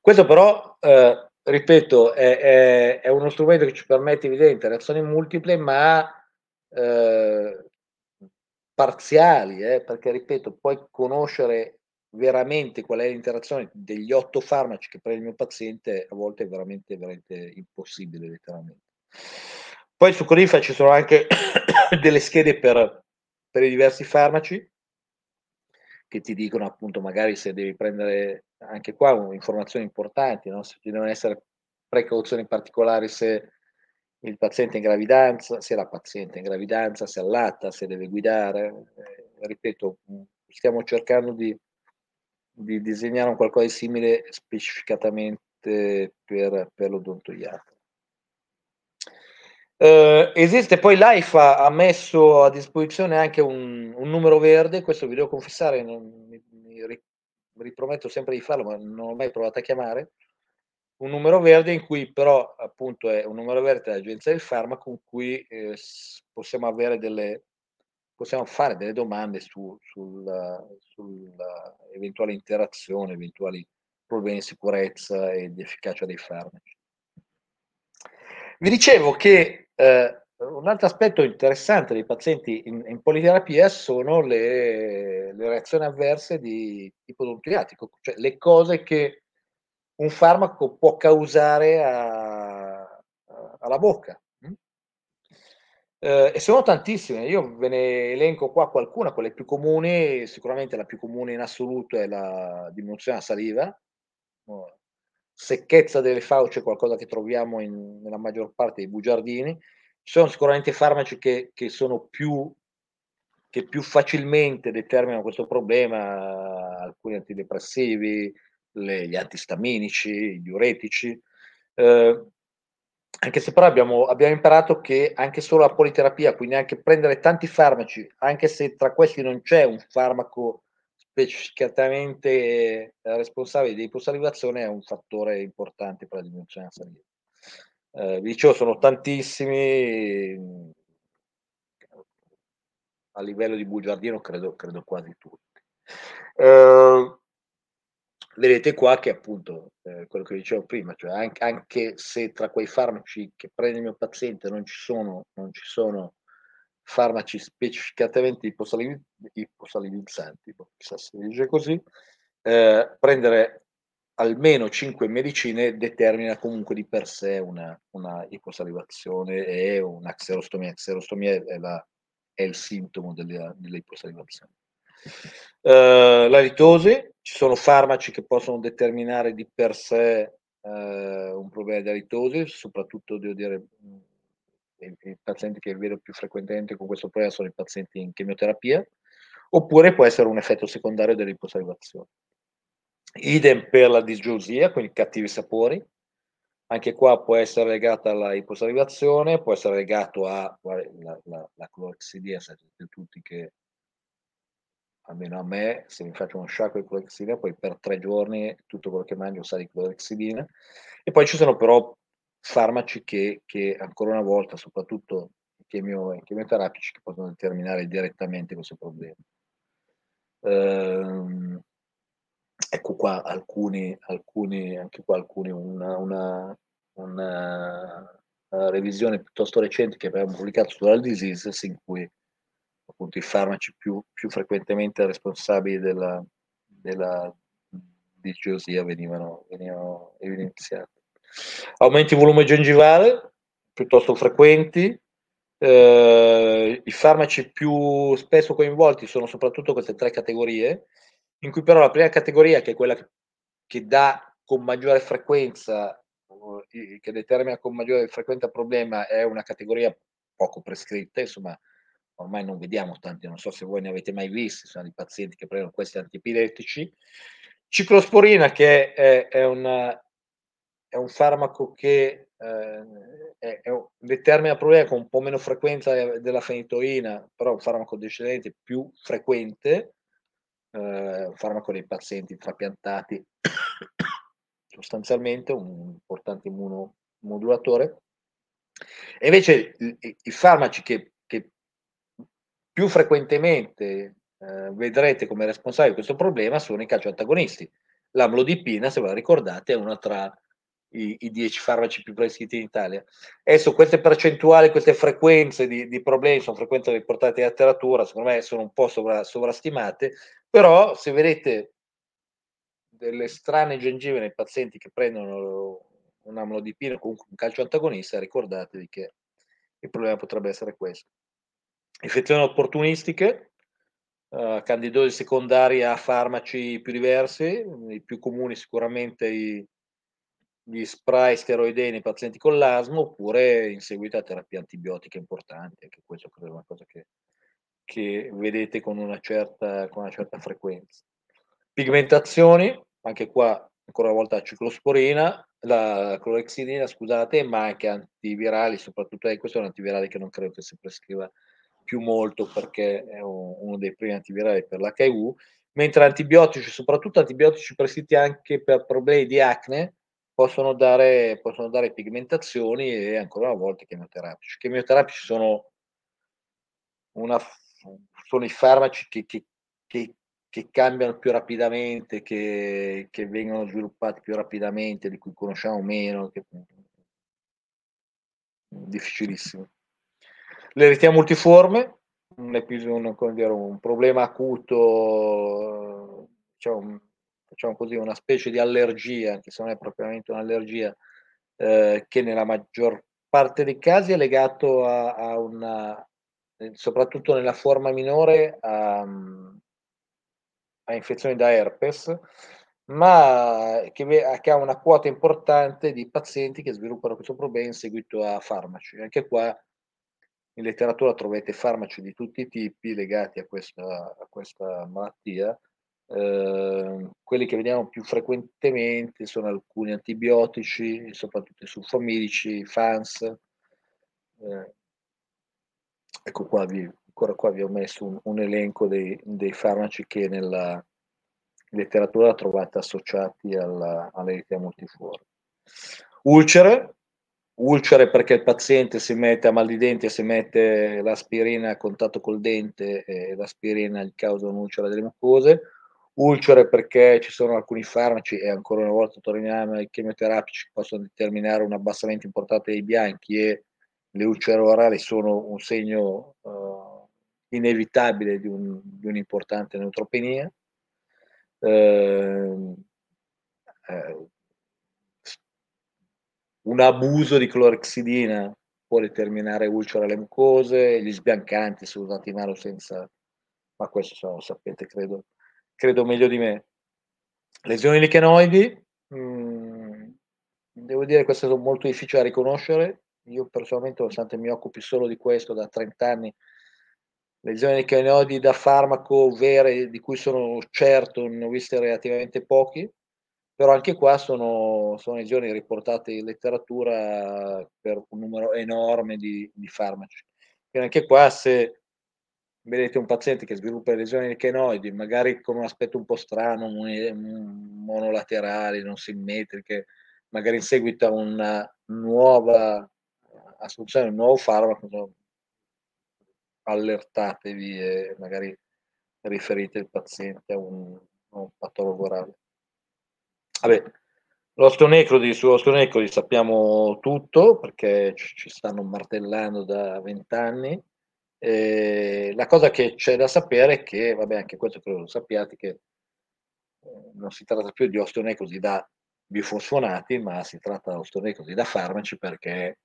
Questo però, eh, ripeto, è, è, è, uno strumento che ci permette di vedere interazioni multiple, ma eh, parziali, eh, perché, ripeto, puoi conoscere veramente qual è l'interazione degli otto farmaci che prende il mio paziente, a volte è veramente, veramente impossibile, letteralmente. Poi su Conifa ci sono anche delle schede per, per, i diversi farmaci che ti dicono appunto magari se devi prendere anche qua informazioni importanti, no? se ci devono essere precauzioni particolari se il paziente in gravidanza, se la paziente in gravidanza, se allatta, se deve guidare. Eh, ripeto, stiamo cercando di, di, disegnare un qualcosa di simile specificatamente per, per l'odontoiatra. Uh, esiste poi l'AIFA ha messo a disposizione anche un, un, numero verde, questo vi devo confessare, non, mi, mi riprometto sempre di farlo, ma non ho mai provato a chiamare, un numero verde in cui però appunto è un numero verde dell'Agenzia del Farmaco in cui eh, possiamo avere delle possiamo fare delle domande su, sulla, sulla eventuale interazione, eventuali problemi di sicurezza e di efficacia dei farmaci. Vi dicevo che eh, un altro aspetto interessante dei pazienti in, in politerapia sono le, le, reazioni avverse di tipo odontoiatico, cioè le cose che un farmaco può causare a, a, alla bocca. Eh, e sono tantissime, io ve ne elenco qua qualcuna, quelle più comuni, sicuramente la più comune in assoluto è la diminuzione della saliva, secchezza delle fauci è qualcosa che troviamo in, nella maggior parte dei bugiardini, ci sono sicuramente farmaci che, che sono più che più facilmente determinano questo problema, alcuni antidepressivi, le, gli antistaminici, gli diuretici. Eh, anche se però abbiamo, abbiamo, imparato che anche solo la politerapia, quindi anche prendere tanti farmaci, anche se tra questi non c'è un farmaco specificatamente eh, responsabile di iposalivazione, è un fattore importante per la diminuzione della saliva. Eh, vi dicevo, sono tantissimi, a livello di bugiardino credo, credo quasi tutti. Eh, vedete qua che appunto eh, quello che dicevo prima, cioè anche, anche, se tra quei farmaci che prende il mio paziente non ci sono, non ci sono farmaci specificatamente iposaliv- iposalivizzanti, boh, chissà se dice così, eh, prendere almeno 5 medicine determina comunque di per sé una, una iposalivazione e una xerostomia. Xerostomia è, la, è il sintomo dell'iposalivazione. Uh, la litosi, ci sono farmaci che possono determinare di per sé uh, un problema di litosi, soprattutto devo dire i, pazienti che vedo più frequentemente con questo problema sono i pazienti in chemioterapia, oppure può essere un effetto secondario dell'iposalivazione. Idem per la disgiosia, quindi cattivi sapori. Anche qua può essere legata alla iposalivazione, può essere legato a la, la, la cloroxidia, sapete tutti che almeno a me, se mi faccio uno sciacquo di clorexidina, poi per tre giorni tutto quello che mangio sa di clorexidina. E poi ci sono però farmaci che, che ancora una volta, soprattutto i chemio, chemioterapici, che possono determinare direttamente questo problema. Ehm, ecco qua alcuni, alcuni, anche qua alcuni, una, una, una, revisione piuttosto recente che abbiamo pubblicato sulla disease in cui appunto i farmaci più, più frequentemente responsabili della, della disgiosia venivano, venivano evidenziati. Aumenti di volume gengivale piuttosto frequenti, eh, I farmaci più spesso coinvolti sono soprattutto queste tre categorie, in cui però la prima categoria, che è quella che, dà con maggiore frequenza, che determina con maggiore frequenza il problema, è una categoria poco prescritta, insomma, ormai non vediamo tanti, non so se voi ne avete mai visti, sono i pazienti che prendono questi antiepilettici. Ciclosporina, che è, è, una, è un farmaco che eh, è, è, determina problemi con un po' meno frequenza della fenitoina, però è un farmaco discendente più frequente, eh, un farmaco dei pazienti trapiantati, sostanzialmente un importante immunomodulatore. E invece i, i farmaci che più frequentemente eh, vedrete come responsabili di questo problema sono i calcioantagonisti. L'amlodipina, se ve la ricordate, è una tra i, i 10 farmaci più prescritti in Italia. Adesso queste percentuali, queste frequenze di, di problemi sono frequenze riportate in letteratura, secondo me sono un po' sovra, sovrastimate, però se vedete delle strane gengive nei pazienti che prendono un'amlodipina o comunque un calcio antagonista, ricordatevi che il problema potrebbe essere questo infezioni opportunistiche, uh, candidosi secondari a farmaci più diversi, i più comuni sicuramente i, gli spray steroidei nei pazienti con l'asma oppure in seguito a terapie antibiotiche importanti, anche questo è una cosa che, che vedete con una, certa, con una certa frequenza. Pigmentazioni, anche qua ancora una volta la ciclosporina, la clorexidina, scusate, ma anche antivirali, soprattutto eh, questo è un antivirale che non credo che si prescriva più molto perché è uno dei primi antivirali per l'HIV, mentre antibiotici, soprattutto antibiotici prescritti anche per problemi di acne, possono dare, possono dare pigmentazioni e ancora una volta chemioterapici. Chemioterapici sono una sono i farmaci che, che, che, che cambiano più rapidamente, che, che, vengono sviluppati più rapidamente, di cui conosciamo meno, che... difficilissimo. L'eritema multiforme, un, episodio, un, dire, un problema acuto, diciamo, facciamo così, una specie di allergia, anche se non è propriamente un'allergia, eh, che nella maggior parte dei casi è legato a, a una, soprattutto nella forma minore, a, a infezioni da herpes, ma che, che, ha una quota importante di pazienti che sviluppano questo problema in seguito a farmaci. Anche qua in letteratura trovate farmaci di tutti i tipi legati a questa, a questa malattia. Eh, quelli che vediamo più frequentemente sono alcuni antibiotici, soprattutto i sulfamidici, FANS. Eh, ecco qua, vi, ancora qua vi ho messo un, un elenco dei, dei, farmaci che nella letteratura trovate associati alla, all'eritema multiforme. Ulcere, ulcere perché il paziente si mette a mal di denti e si mette l'aspirina a contatto col dente e l'aspirina gli causa un'ulcera delle mucose, ulcere perché ci sono alcuni farmaci e ancora una volta torniamo i chemioterapici che possono determinare un abbassamento importante dei bianchi e le ulcere orali sono un segno uh, inevitabile di, un, di, un'importante neutropenia. Uh, uh, un abuso di clorexidina può determinare ulcera alle mucose, gli sbiancanti sono usati in mano senza, ma questo lo sapete, credo, credo meglio di me. Lesioni lichenoidi, mm, devo dire che queste sono molto difficili da riconoscere, io personalmente, nonostante mi occupi solo di questo da 30 anni, lesioni lichenoidi da farmaco vere, di cui sono certo, ne ho viste relativamente pochi, però anche qua sono, sono lesioni riportate in letteratura per un numero enorme di, di farmaci. Quindi anche qua se vedete un paziente che sviluppa lesioni lichenoidi, magari con un aspetto un po' strano, monolaterali, non simmetriche, magari in seguito a una nuova assunzione un nuovo farmaco, allertatevi e magari riferite il paziente a un, a un patologo orale. Vabbè, l'osteonecrodi, sull'osteonecrodi sappiamo tutto perché ci stanno martellando da vent'anni. Eh, la cosa che c'è da sapere è che, vabbè, anche questo credo lo sappiate, che eh, non si tratta più di osteonecrosi da bifosfonati, ma si tratta di osteonecrosi da farmaci perché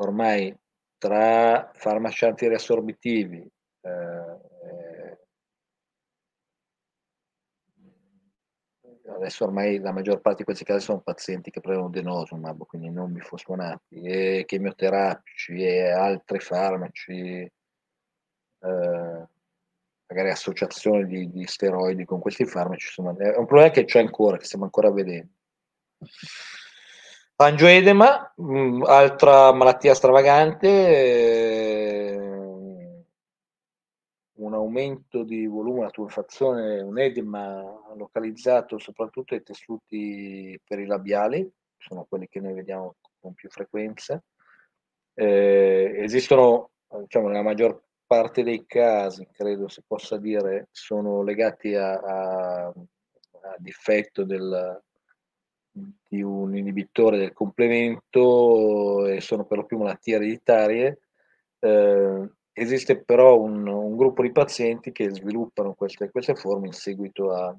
ormai tra farmaci antiriassorbitivi, eh, adesso ormai la maggior parte di questi casi sono pazienti che prendono denosumab, quindi non bifosfonati, e chemioterapici e altri farmaci, eh, magari associazioni di, di, steroidi con questi farmaci, insomma, è un problema che c'è ancora, che stiamo ancora vedendo. Angioedema, mh, mm, altra malattia stravagante, eh, un aumento di volume, una tumefazione, un edema localizzato soprattutto ai tessuti perilabiali, sono quelli che noi vediamo con più frequenza. Eh, esistono, diciamo, nella maggior parte dei casi, credo si possa dire, sono legati a, a, a difetto del, di un inibitore del complemento e sono per lo più malattie ereditarie. Eh, esiste però un, un, gruppo di pazienti che sviluppano queste, queste forme in seguito a,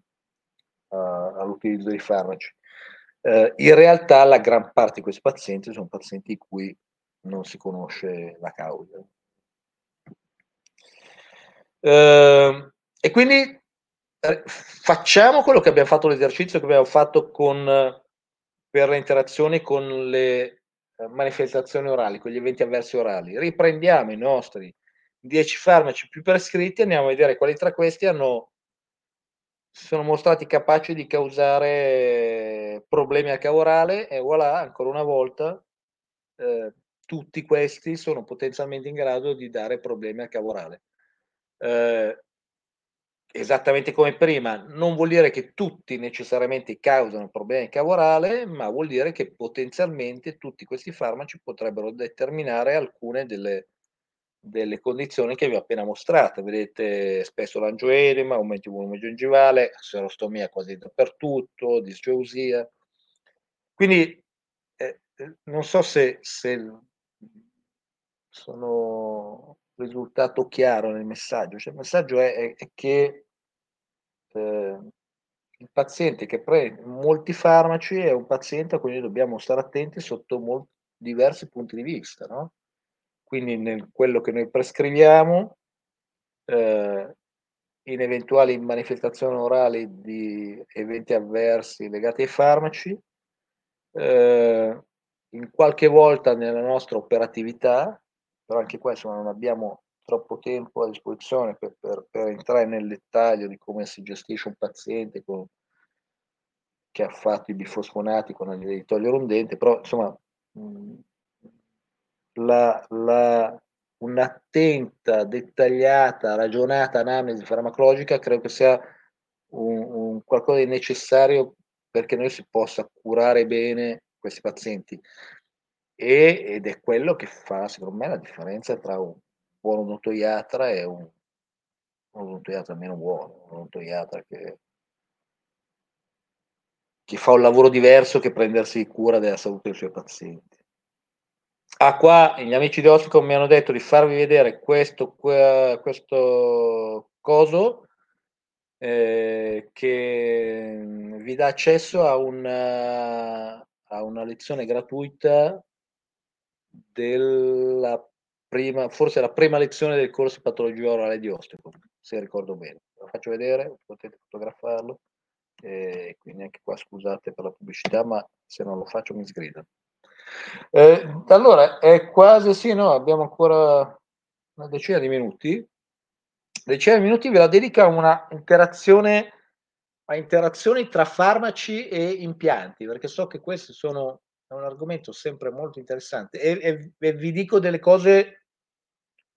a, all'utilizzo di farmaci. Eh, in realtà la gran parte di questi pazienti sono pazienti di cui non si conosce la causa. Eh, e quindi eh, facciamo quello che abbiamo fatto l'esercizio che abbiamo fatto con per le interazioni con le eh, manifestazioni orali, con gli eventi avversi orali. Riprendiamo i nostri 10 farmaci più prescritti, andiamo a vedere quali tra questi hanno, sono mostrati capaci di causare problemi a cavo orale e voilà, ancora una volta, eh, tutti questi sono potenzialmente in grado di dare problemi a cavo orale. Eh, esattamente come prima, non vuol dire che tutti necessariamente causano problemi cavorale, ma vuol dire che potenzialmente tutti questi farmaci potrebbero determinare alcune delle, delle condizioni che vi ho appena mostrato. Vedete spesso l'angioedema, aumento di volume gengivale, serostomia quasi dappertutto, disgeusia. Quindi eh, non so se, se sono risultato chiaro nel messaggio. Cioè, il messaggio è, è, è che eh, il paziente che prende molti farmaci è un paziente a cui dobbiamo stare attenti sotto molti, diversi punti di vista, no? Quindi nel quello che noi prescriviamo, eh, in eventuali manifestazioni orali di eventi avversi legati ai farmaci, eh, in qualche volta nella nostra operatività, però anche qua insomma non abbiamo troppo tempo a disposizione per, per, per entrare nel dettaglio di come si gestisce un paziente con, che ha fatto i bifosfonati con l'idea di togliere un dente, però insomma mh, la, la, un'attenta, dettagliata, ragionata analisi farmacologica credo che sia un, un qualcosa di necessario perché noi si possa curare bene questi pazienti e, ed è quello che fa secondo me la differenza tra un buon odontoiatra e un, un odontoiatra meno buono, un odontoiatra che, che fa un lavoro diverso che prendersi cura della salute dei suoi pazienti. Ah, qua gli amici di Oscom mi hanno detto di farvi vedere questo, questo coso eh, che vi dà accesso a una, a una lezione gratuita della prima, forse la prima lezione del corso patologia orale di Ostecom, se ricordo bene. Lo faccio vedere, potete fotografarlo. E quindi anche qua scusate per la pubblicità, ma se non lo faccio mi sgridano. Eh, allora, è quasi sì, no, abbiamo ancora una decina di minuti. Decina di minuti ve la dedica a una interazione, a interazioni tra farmaci e impianti, perché so che questi sono è un argomento sempre molto interessante e, e, e vi dico delle cose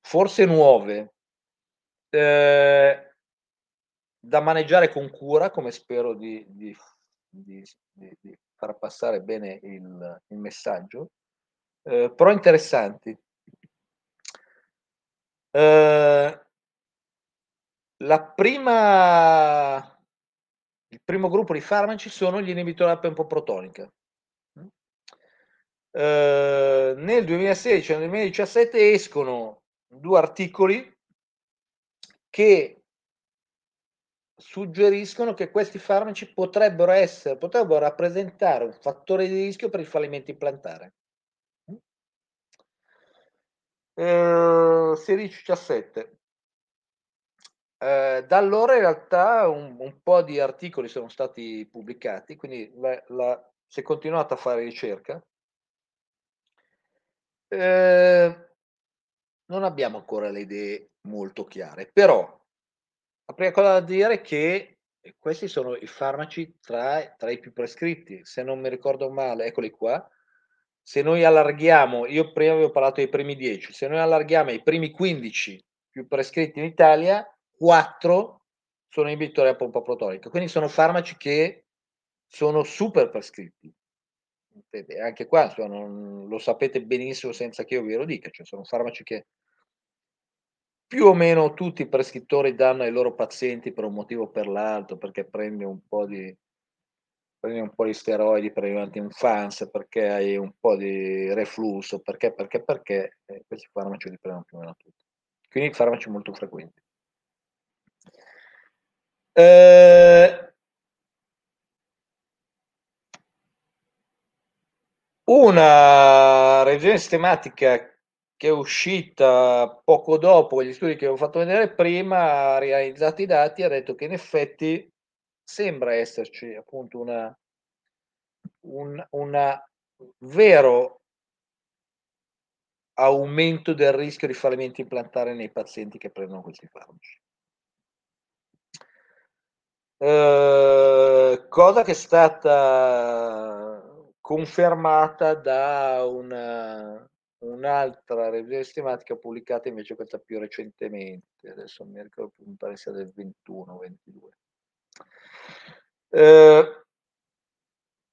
forse nuove eh, da maneggiare con cura, come spero di, di, di, di far passare bene il, il messaggio, eh, però interessanti. Eh, la prima, il primo gruppo di farmaci sono gli inibitori della pempoprotonica. Eh, nel 2016 e nel 2017 escono due articoli che suggeriscono che questi farmaci potrebbero essere, potrebbero rappresentare un fattore di rischio per il fallimento implantare. Eh, 16-17. Eh, da allora in realtà un, un, po' di articoli sono stati pubblicati, quindi la, la, si è continuata a fare ricerca. Eh, non abbiamo ancora le idee molto chiare, però la prima cosa da dire è che questi sono i farmaci tra, tra, i più prescritti. Se non mi ricordo male, eccoli qua. Se noi allarghiamo, io prima avevo parlato dei primi 10, se noi allarghiamo i primi 15 più prescritti in Italia, 4 sono inibitori a pompa protonica. Quindi sono farmaci che sono super prescritti. Anche qua insomma, non, lo sapete benissimo senza che io ve lo dica, cioè sono farmaci che più o meno tutti i prescrittori danno ai loro pazienti per un motivo o per l'altro, perché prendi un po' di, prendi un po' di steroidi per i infanzia, perché hai un po' di reflusso, perché, perché, perché, eh, questi farmaci li prendono più o meno tutti. Quindi farmaci molto frequenti. Eh, una revisione sistematica che è uscita poco dopo gli studi che avevo fatto vedere prima, ha realizzato i dati e ha detto che in effetti sembra esserci appunto una, un una vero aumento del rischio di fallimento implantare nei pazienti che prendono questi farmaci. Eh, cosa che è stata confermata da una un'altra revisione sistematica pubblicata invece questa più recentemente, adesso mi ricordo più, mi pare sia del 21 22. Eh,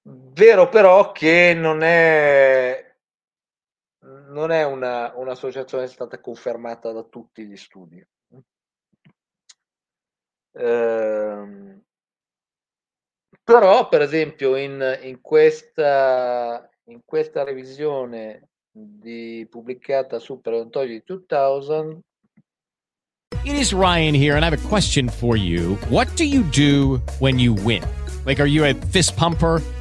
vero però che non è non è una, un'associazione è stata confermata da tutti gli studi. Ehm, però, per esempio, in, in, questa, in questa revisione di, pubblicata su Paleontology 2000, It is Ryan here, and I have a question for you. What do you do when you win? Like, are you a fist pumper?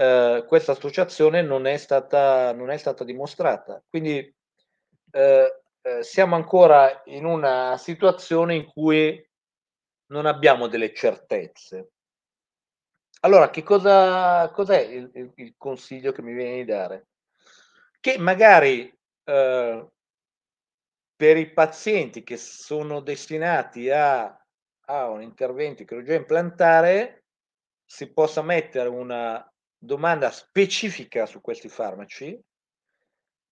eh, questa associazione non è stata, non è stata dimostrata. Quindi eh, eh, siamo ancora in una situazione in cui non abbiamo delle certezze. Allora, che cosa cos'è il, il, consiglio che mi viene di dare? Che magari eh, per i pazienti che sono destinati a, a un intervento di chirurgia implantare si possa mettere una domanda specifica su questi farmaci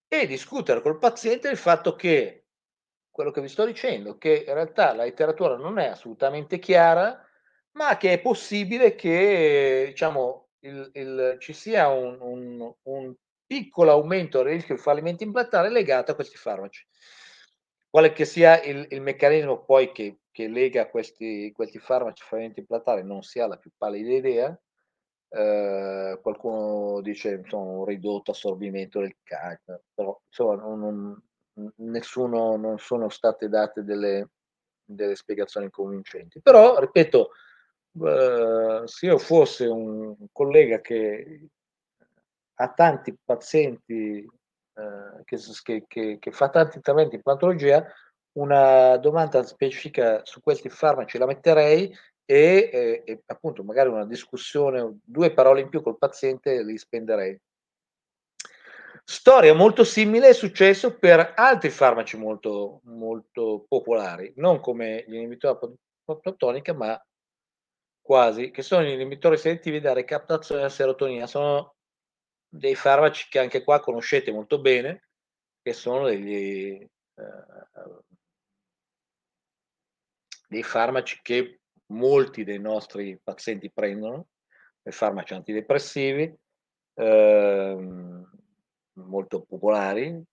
e discutere col paziente il fatto che quello che vi sto dicendo, che in realtà la letteratura non è assolutamente chiara, ma che è possibile che diciamo, il, il, ci sia un, un, un, piccolo aumento del rischio di fallimento implantare legato a questi farmaci. Quale che sia il, il meccanismo poi che, che lega questi, questi farmaci al fallimento implantare non si ha la più pallida idea, eh, qualcuno dice insomma, un ridotto assorbimento del calcio, però insomma, non, nessuno, non sono state date delle, delle spiegazioni convincenti. Però, ripeto, eh, se io fosse un collega che ha tanti pazienti, eh, che, che, che, fa tanti interventi in patologia, una domanda specifica su questi farmaci la metterei e, eh, e, appunto magari una discussione, due parole in più col paziente li spenderei. Storia molto simile è successo per altri farmaci molto, molto popolari, non come gli inibitori protonica, ma quasi, che sono gli inibitori selettivi da recaptazione della serotonina. Sono dei farmaci che anche qua conoscete molto bene, che sono degli, eh, dei farmaci che molti dei nostri pazienti prendono, farmaci antidepressivi, ehm, molto popolari, eh,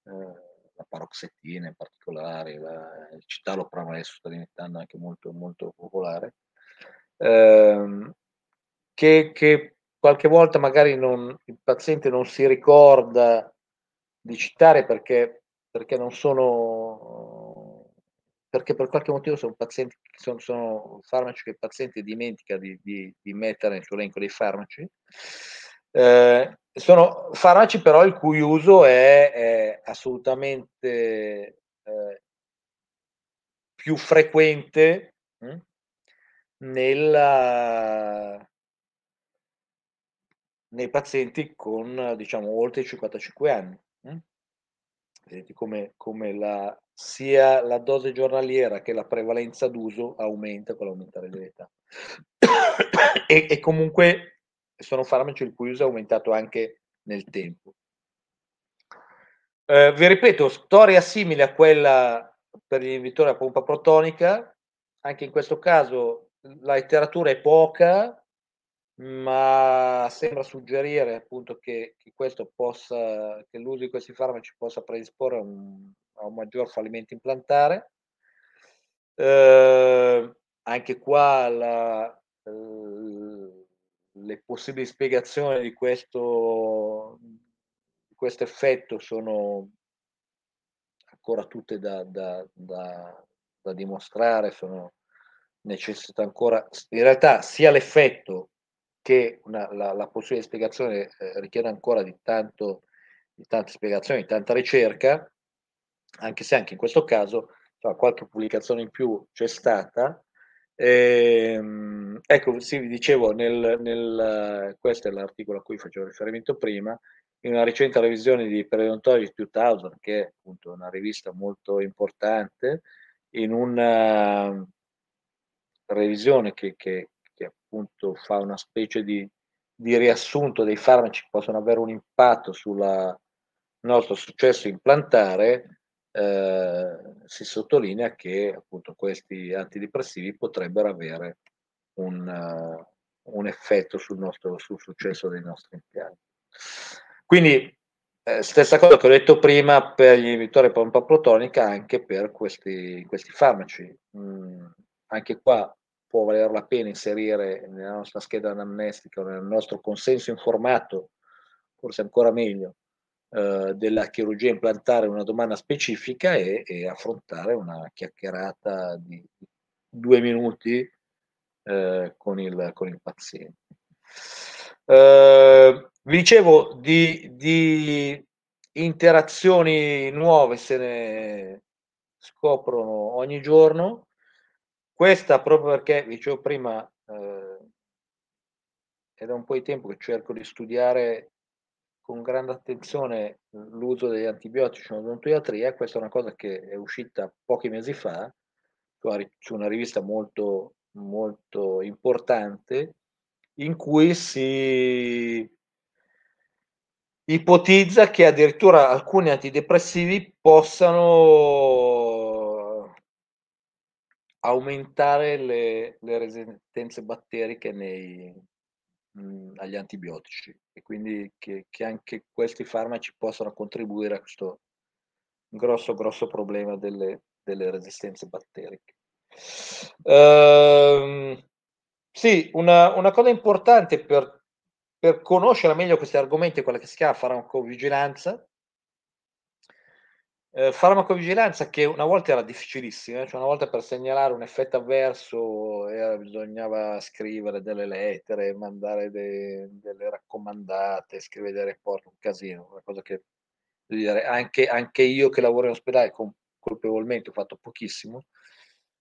la paroxetina in particolare, la, il citalopram adesso sta diventando anche molto, molto popolare, ehm, che, che, qualche volta magari non, il paziente non si ricorda di citare perché, perché non sono perché per qualche motivo sono pazienti, sono, sono farmaci che il paziente dimentica di, di, di mettere nel suo elenco dei farmaci. Eh, sono farmaci però il cui uso è, è assolutamente eh, più frequente hm, nella, nei pazienti con diciamo oltre i 55 anni. Hm? Vedete come, come la, sia la dose giornaliera che la prevalenza d'uso aumenta con l'aumentare dell'età. e, e comunque sono farmaci il cui uso è aumentato anche nel tempo. Eh, vi ripeto, storia simile a quella per gli inibitori a pompa protonica, anche in questo caso la letteratura è poca, ma sembra suggerire appunto che, che, questo possa, che l'uso di questi farmaci possa predisporre a un, a un maggior fallimento implantare. Eh, anche qua la, eh, le possibili spiegazioni di questo, di questo effetto sono ancora tutte da, da, da, da dimostrare, sono necessita ancora, in realtà sia l'effetto che una, la, la, possibile spiegazione eh, richiede ancora di, tanto, di tante spiegazioni, di tanta ricerca, anche se anche in questo caso cioè, qualche pubblicazione in più c'è stata. Ehm, ecco, sì, vi dicevo, nel, nel, questo è l'articolo a cui facevo riferimento prima, in una recente revisione di Periodontology 2000, che è appunto una rivista molto importante, in una revisione che, che, che appunto fa una specie di, di, riassunto dei farmaci che possono avere un impatto sul nostro successo implantare, eh, si sottolinea che appunto questi antidepressivi potrebbero avere un, uh, un effetto sul, nostro, sul successo dei nostri impianti. Quindi eh, stessa cosa che ho detto prima per gli inibitori pompa protonica anche per questi, questi farmaci. Mm, anche qua può valer la pena inserire nella nostra scheda anamnestica nel nostro consenso informato, forse ancora meglio, eh, della chirurgia implantare una domanda specifica e, e affrontare una chiacchierata di due minuti eh, con, il, con il paziente. Eh, vi dicevo di, di interazioni nuove se ne scoprono ogni giorno. Questa proprio perché, vi dicevo prima, eh, è da un po' di tempo che cerco di studiare con grande attenzione l'uso degli antibiotici in odontoiatria. Questa è una cosa che è uscita pochi mesi fa su una rivista molto, molto importante in cui si ipotizza che addirittura alcuni antidepressivi possano aumentare le, le resistenze batteriche nei, mh, agli antibiotici e quindi che, che, anche questi farmaci possano contribuire a questo grosso grosso problema delle, delle resistenze batteriche. Ehm, sì, una, una cosa importante per per conoscere meglio questi argomenti è quella che si chiama farmacovigilanza. Eh, farmacovigilanza che una volta era difficilissima, cioè una volta per segnalare un effetto avverso era, bisognava scrivere delle lettere, mandare de, delle raccomandate, scrivere dei report, un casino, una cosa che dire, anche, anche io che lavoro in ospedale con, colpevolmente ho fatto pochissimo.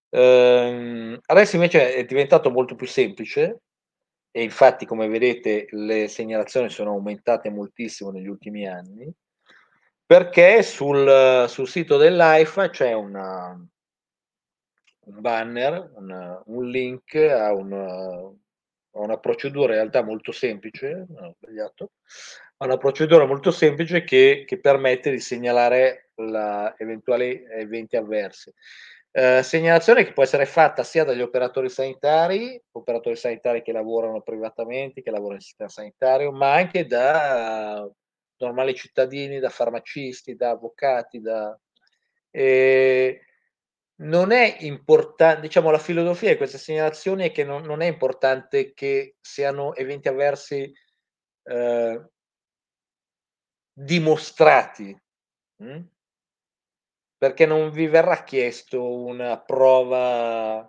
Eh, adesso invece è diventato molto più semplice, e infatti come vedete le segnalazioni sono aumentate moltissimo negli ultimi anni perché sul, sul sito dell'AIFA c'è una, un banner, una, un link a una, una, procedura in realtà molto semplice, no, sbagliato, una procedura molto semplice che, che permette di segnalare la, eventuali eventi avversi. Eh, segnalazione che può essere fatta sia dagli operatori sanitari, operatori sanitari che lavorano privatamente, che lavorano nel sistema sanitario, ma anche da normali cittadini, da farmacisti, da avvocati. Da... Eh, non è importante, diciamo, la filosofia di queste segnalazioni è che non, non è importante che siano eventi avversi eh, dimostrati. Hm? perché non vi verrà chiesto una prova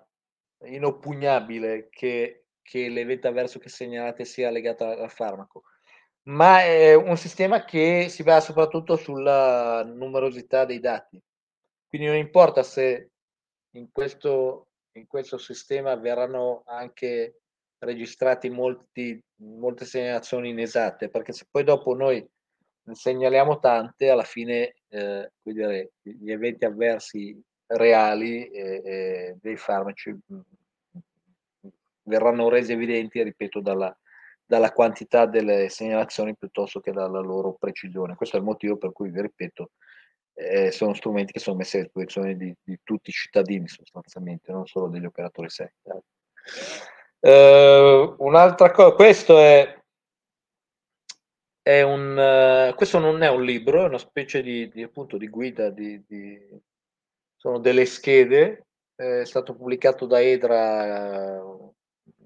inoppugnabile che, che l'evento avverso che segnalate sia legato al farmaco, ma è un sistema che si basa soprattutto sulla numerosità dei dati. Quindi non importa se in questo, in questo sistema verranno anche registrati molti, molte segnalazioni inesatte, perché se poi dopo noi ne segnaliamo tante, alla fine eh, dire, gli eventi avversi reali eh, eh, dei farmaci mm, verranno resi evidenti, ripeto, dalla, dalla, quantità delle segnalazioni piuttosto che dalla loro precisione. Questo è il motivo per cui, vi ripeto, eh, sono strumenti che sono messi a disposizione di, di, tutti i cittadini sostanzialmente, non solo degli operatori sanitari. Uh, un'altra cosa, questo è è un, uh, questo non è un libro, è una specie di, di appunto di guida, di, sono delle schede, è stato pubblicato da Edra uh,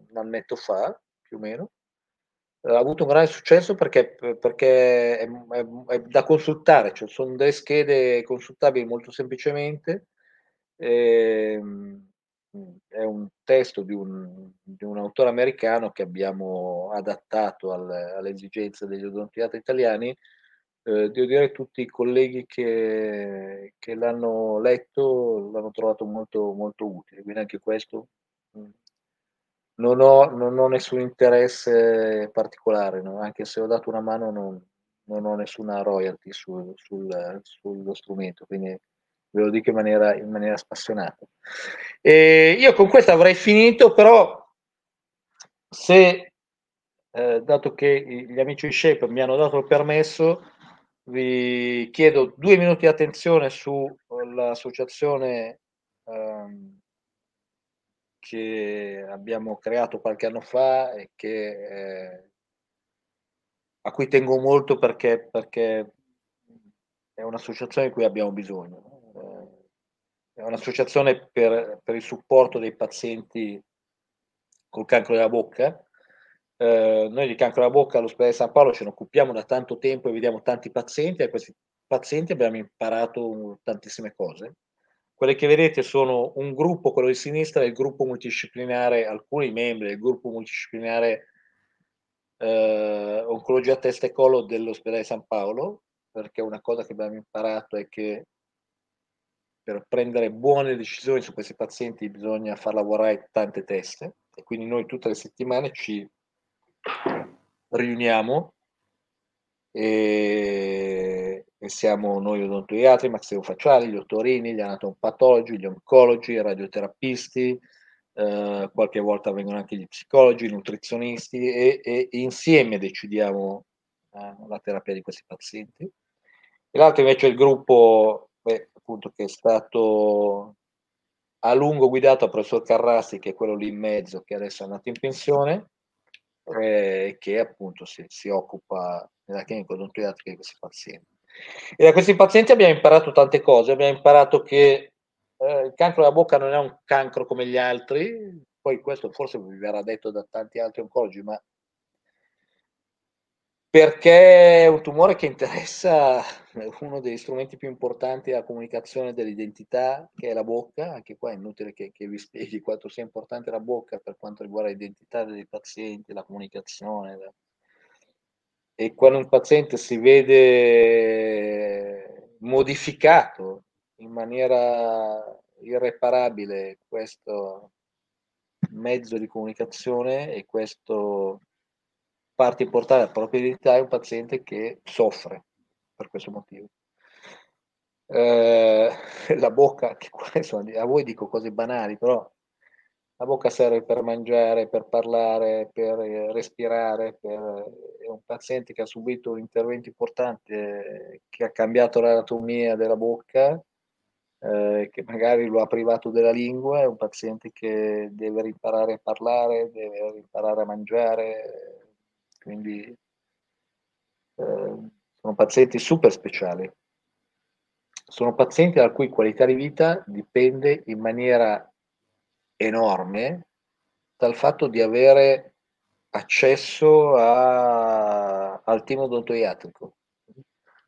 un annetto fa, più o meno. Uh, ha avuto un grande successo perché, perché è, è, è, da consultare, cioè sono delle schede consultabili molto semplicemente. E, ehm, è un testo di un, di un, autore americano che abbiamo adattato alle, alle esigenze degli odontoiatri italiani. Eh, devo dire tutti i colleghi che, che l'hanno letto l'hanno trovato molto, molto utile, quindi anche questo mm, non ho, non ho nessun interesse particolare, no? anche se ho dato una mano non, non ho nessuna royalty sul, sul, sullo strumento, quindi ve lo dico in maniera, in maniera spassionata. E io con questo avrei finito, però se, eh, dato che gli amici di Shape mi hanno dato il permesso, vi chiedo due minuti di attenzione sull'associazione ehm, che abbiamo creato qualche anno fa e che, eh, a cui tengo molto perché, perché è un'associazione di cui abbiamo bisogno. È un'associazione per, per il supporto dei pazienti col cancro della bocca. Eh, noi di cancro della bocca all'ospedale di San Paolo ce ne occupiamo da tanto tempo e vediamo tanti pazienti e a questi pazienti abbiamo imparato tantissime cose. Quelle che vedete sono un gruppo, quello di sinistra, il gruppo multidisciplinare, alcuni membri del gruppo multidisciplinare eh, Oncologia Testa e Collo dell'ospedale San Paolo, perché una cosa che abbiamo imparato è che per prendere buone decisioni su questi pazienti bisogna far lavorare tante teste e quindi noi tutte le settimane ci riuniamo e, e siamo noi odontoiatri, maxillofacciali, gli ottorini, gli anatomopatologi, gli oncologi, i radioterapisti, eh, qualche volta vengono anche gli psicologi, i nutrizionisti e, e insieme decidiamo eh, la terapia di questi pazienti. E l'altro invece è il gruppo beh, appunto che è stato a lungo guidato dal professor Carrassi, che è quello lì in mezzo, che adesso è andato in pensione, eh, che appunto si, si occupa nella clinica odontoiatrica di questi pazienti. E da questi pazienti abbiamo imparato tante cose, abbiamo imparato che eh, il cancro della bocca non è un cancro come gli altri, poi questo forse vi verrà detto da tanti altri oncologi, ma perché è un tumore che interessa uno degli strumenti più importanti della comunicazione dell'identità, che è la bocca. Anche qua è inutile che, che vi spieghi quanto sia importante la bocca per quanto riguarda l'identità dei pazienti, la comunicazione. E quando un paziente si vede modificato in maniera irreparabile questo mezzo di comunicazione e questo parte importante della propria identità è un paziente che soffre per questo motivo. Eh, la bocca, che insomma, a voi dico cose banali, però la bocca serve per mangiare, per parlare, per respirare, per... è un paziente che ha subito un intervento importante che ha cambiato l'anatomia della bocca, eh, che magari lo ha privato della lingua, è un paziente che deve imparare a parlare, deve imparare a mangiare, quindi eh, sono pazienti super speciali. Sono pazienti la cui qualità di vita dipende in maniera enorme dal fatto di avere accesso a, al team odontoiatrico,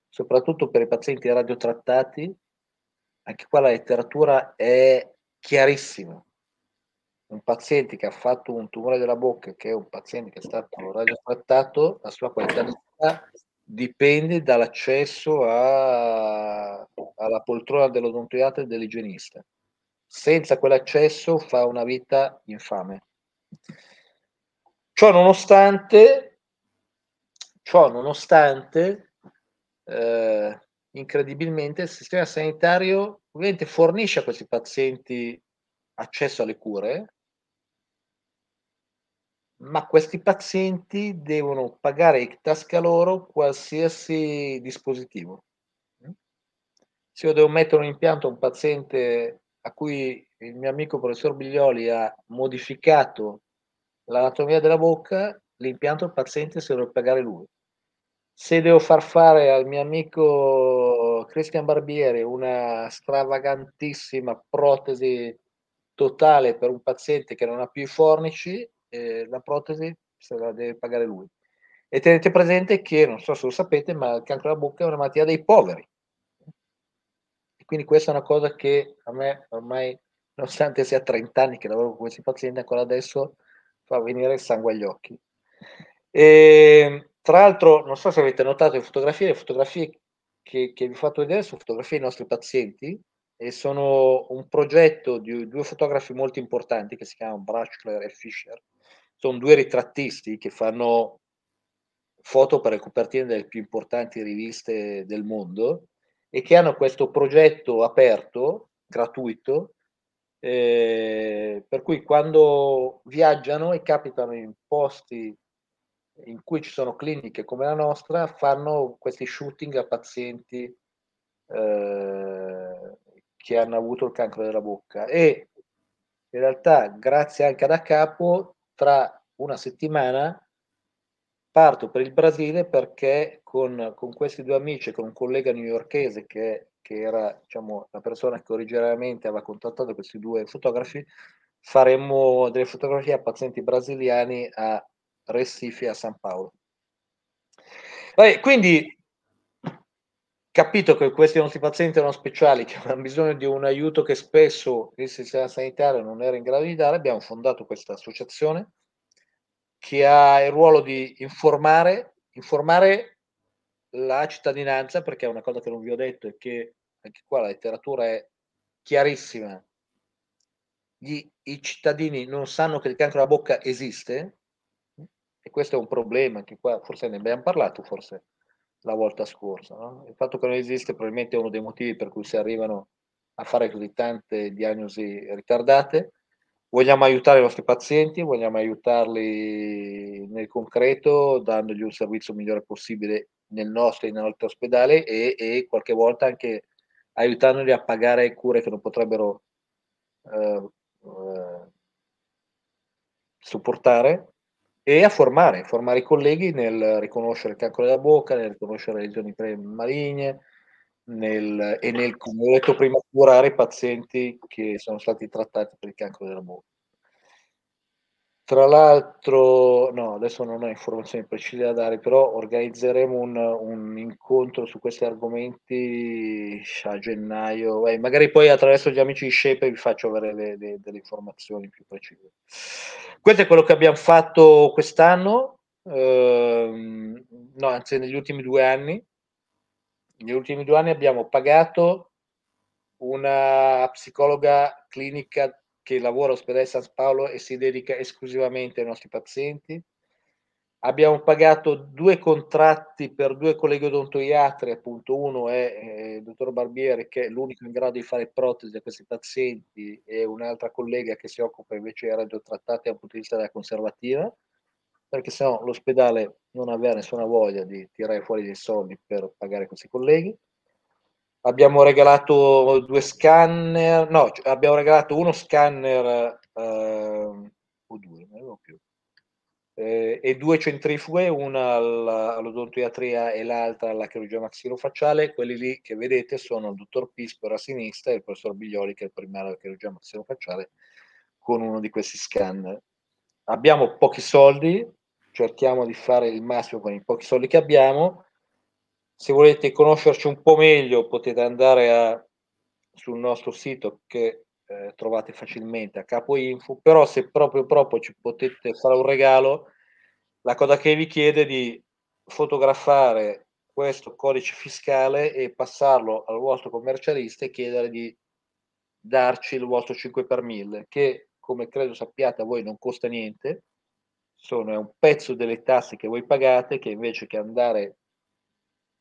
soprattutto per i pazienti radiotrattati. Anche qua la letteratura è chiarissima un paziente che ha fatto un tumore della bocca, che è un paziente che è stato radiotrattato, la sua qualità di vita dipende dall'accesso a, alla poltrona dell'odontoiatra e dell'igienista. Senza quell'accesso fa una vita infame. Ciò nonostante, ciò nonostante eh, incredibilmente, il sistema sanitario ovviamente fornisce a questi pazienti accesso alle cure, ma questi pazienti devono pagare in tasca loro qualsiasi dispositivo. Se io devo mettere un impianto a un paziente a cui il mio amico professor Biglioli ha modificato l'anatomia della bocca, l'impianto il paziente se lo deve pagare lui. Se devo far fare al mio amico Christian Barbieri una stravagantissima protesi totale per un paziente che non ha più i fornici, eh, la protesi se la deve pagare lui. E tenete presente che, non so se lo sapete, ma il cancro della bocca è una malattia dei poveri. Quindi questa è una cosa che a me ormai, nonostante sia 30 anni che lavoro con questi pazienti, ancora adesso fa venire il sangue agli occhi. E, tra l'altro, non so se avete notato le fotografie, le fotografie che, che vi ho fatto vedere sono fotografie dei nostri pazienti e sono un progetto di due fotografi molto importanti che si chiamano Brachler e Fischer sono due ritrattisti che fanno foto per le copertine delle più importanti riviste del mondo e che hanno questo progetto aperto, gratuito, eh, per cui quando viaggiano e capitano in posti in cui ci sono cliniche come la nostra, fanno questi shooting a pazienti eh, che hanno avuto il cancro della bocca. E in realtà grazie anche ad Acapo tra una settimana parto per il Brasile perché con, con questi due amici, con un collega newyorkese che, che era diciamo, la persona che originariamente aveva contattato questi due fotografi, faremmo delle fotografie a pazienti brasiliani a Recife a San Paolo. Vabbè, quindi capito che questi nostri pazienti erano speciali, che avevano bisogno di un aiuto che spesso il sistema sanitario non era in grado di dare, abbiamo fondato questa associazione che ha il ruolo di informare, informare la cittadinanza, perché è una cosa che non vi ho detto e che anche qua la letteratura è chiarissima. Gli, I cittadini non sanno che il cancro alla bocca esiste e questo è un problema, anche qua forse ne abbiamo parlato, forse la volta scorsa. No? Il fatto che non esiste probabilmente è uno dei motivi per cui si arrivano a fare così tante diagnosi ritardate Vogliamo aiutare i nostri pazienti, vogliamo aiutarli nel concreto, dandogli un servizio migliore possibile nel nostro e nell'altro ospedale e, e, qualche volta anche aiutandoli a pagare cure che non potrebbero eh, eh, supportare e a formare, formare i colleghi nel riconoscere il cancro della bocca, nel riconoscere le lesioni maligne, nel, e nel, come ho detto prima, curare i pazienti che sono stati trattati per il cancro della bocca. Tra l'altro, no, adesso non ho informazioni precise da dare, però organizzeremo un, un incontro su questi argomenti a gennaio. Eh, magari poi attraverso gli amici di Shape vi faccio avere le, le, delle informazioni più precise. Questo è quello che abbiamo fatto quest'anno, ehm, no, anzi negli ultimi due anni negli ultimi due anni abbiamo pagato una psicologa clinica che lavora all'ospedale San Paolo e si dedica esclusivamente ai nostri pazienti. Abbiamo pagato due contratti per due colleghi odontoiatri, appunto uno è eh, il dottor Barbieri che è l'unico in grado di fare protesi a questi pazienti e un'altra collega che si occupa invece di radiotrattati dal punto di vista della conservativa perché sennò l'ospedale non aveva nessuna voglia di tirare fuori dei soldi per pagare questi colleghi. Abbiamo regalato due scanner, no, abbiamo regalato uno scanner eh, o due, non avevo più, eh, e due centrifughe, una all'odontoiatria e l'altra alla chirurgia maxillofacciale. Quelli lì che vedete sono il dottor Pisper a sinistra e il professor Biglioli che è il primario della chirurgia maxillofacciale con uno di questi scanner. Abbiamo pochi soldi, cerchiamo di fare il massimo con i pochi soldi che abbiamo. Se volete conoscerci un po' meglio potete andare a, sul nostro sito che eh, trovate facilmente a capo info, però se proprio proprio ci potete fare un regalo, la cosa che vi chiede è di fotografare questo codice fiscale e passarlo al vostro commercialista e chiedere di darci il vostro 5 per 1000 che come credo sappiate a voi non costa niente sono, è un pezzo delle tasse che voi pagate che invece che andare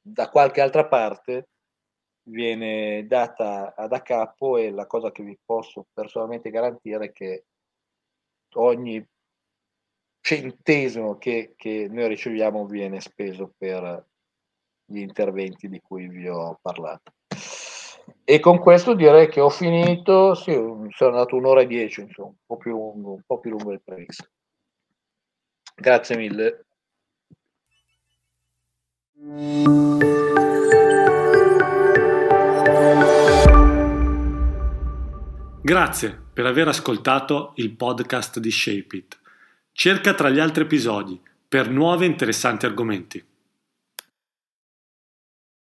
da qualche altra parte viene data ad a capo e la cosa che vi posso personalmente garantire è che ogni centesimo che, che noi riceviamo viene speso per gli interventi di cui vi ho parlato. E con questo direi che ho finito, sì, sono andato un'ora e dieci, insomma, un po' più lungo, un po' più lungo del previsto. Grazie mille. Grazie per aver ascoltato il podcast di Shape It. Cerca tra gli altri episodi per nuovi interessanti argomenti.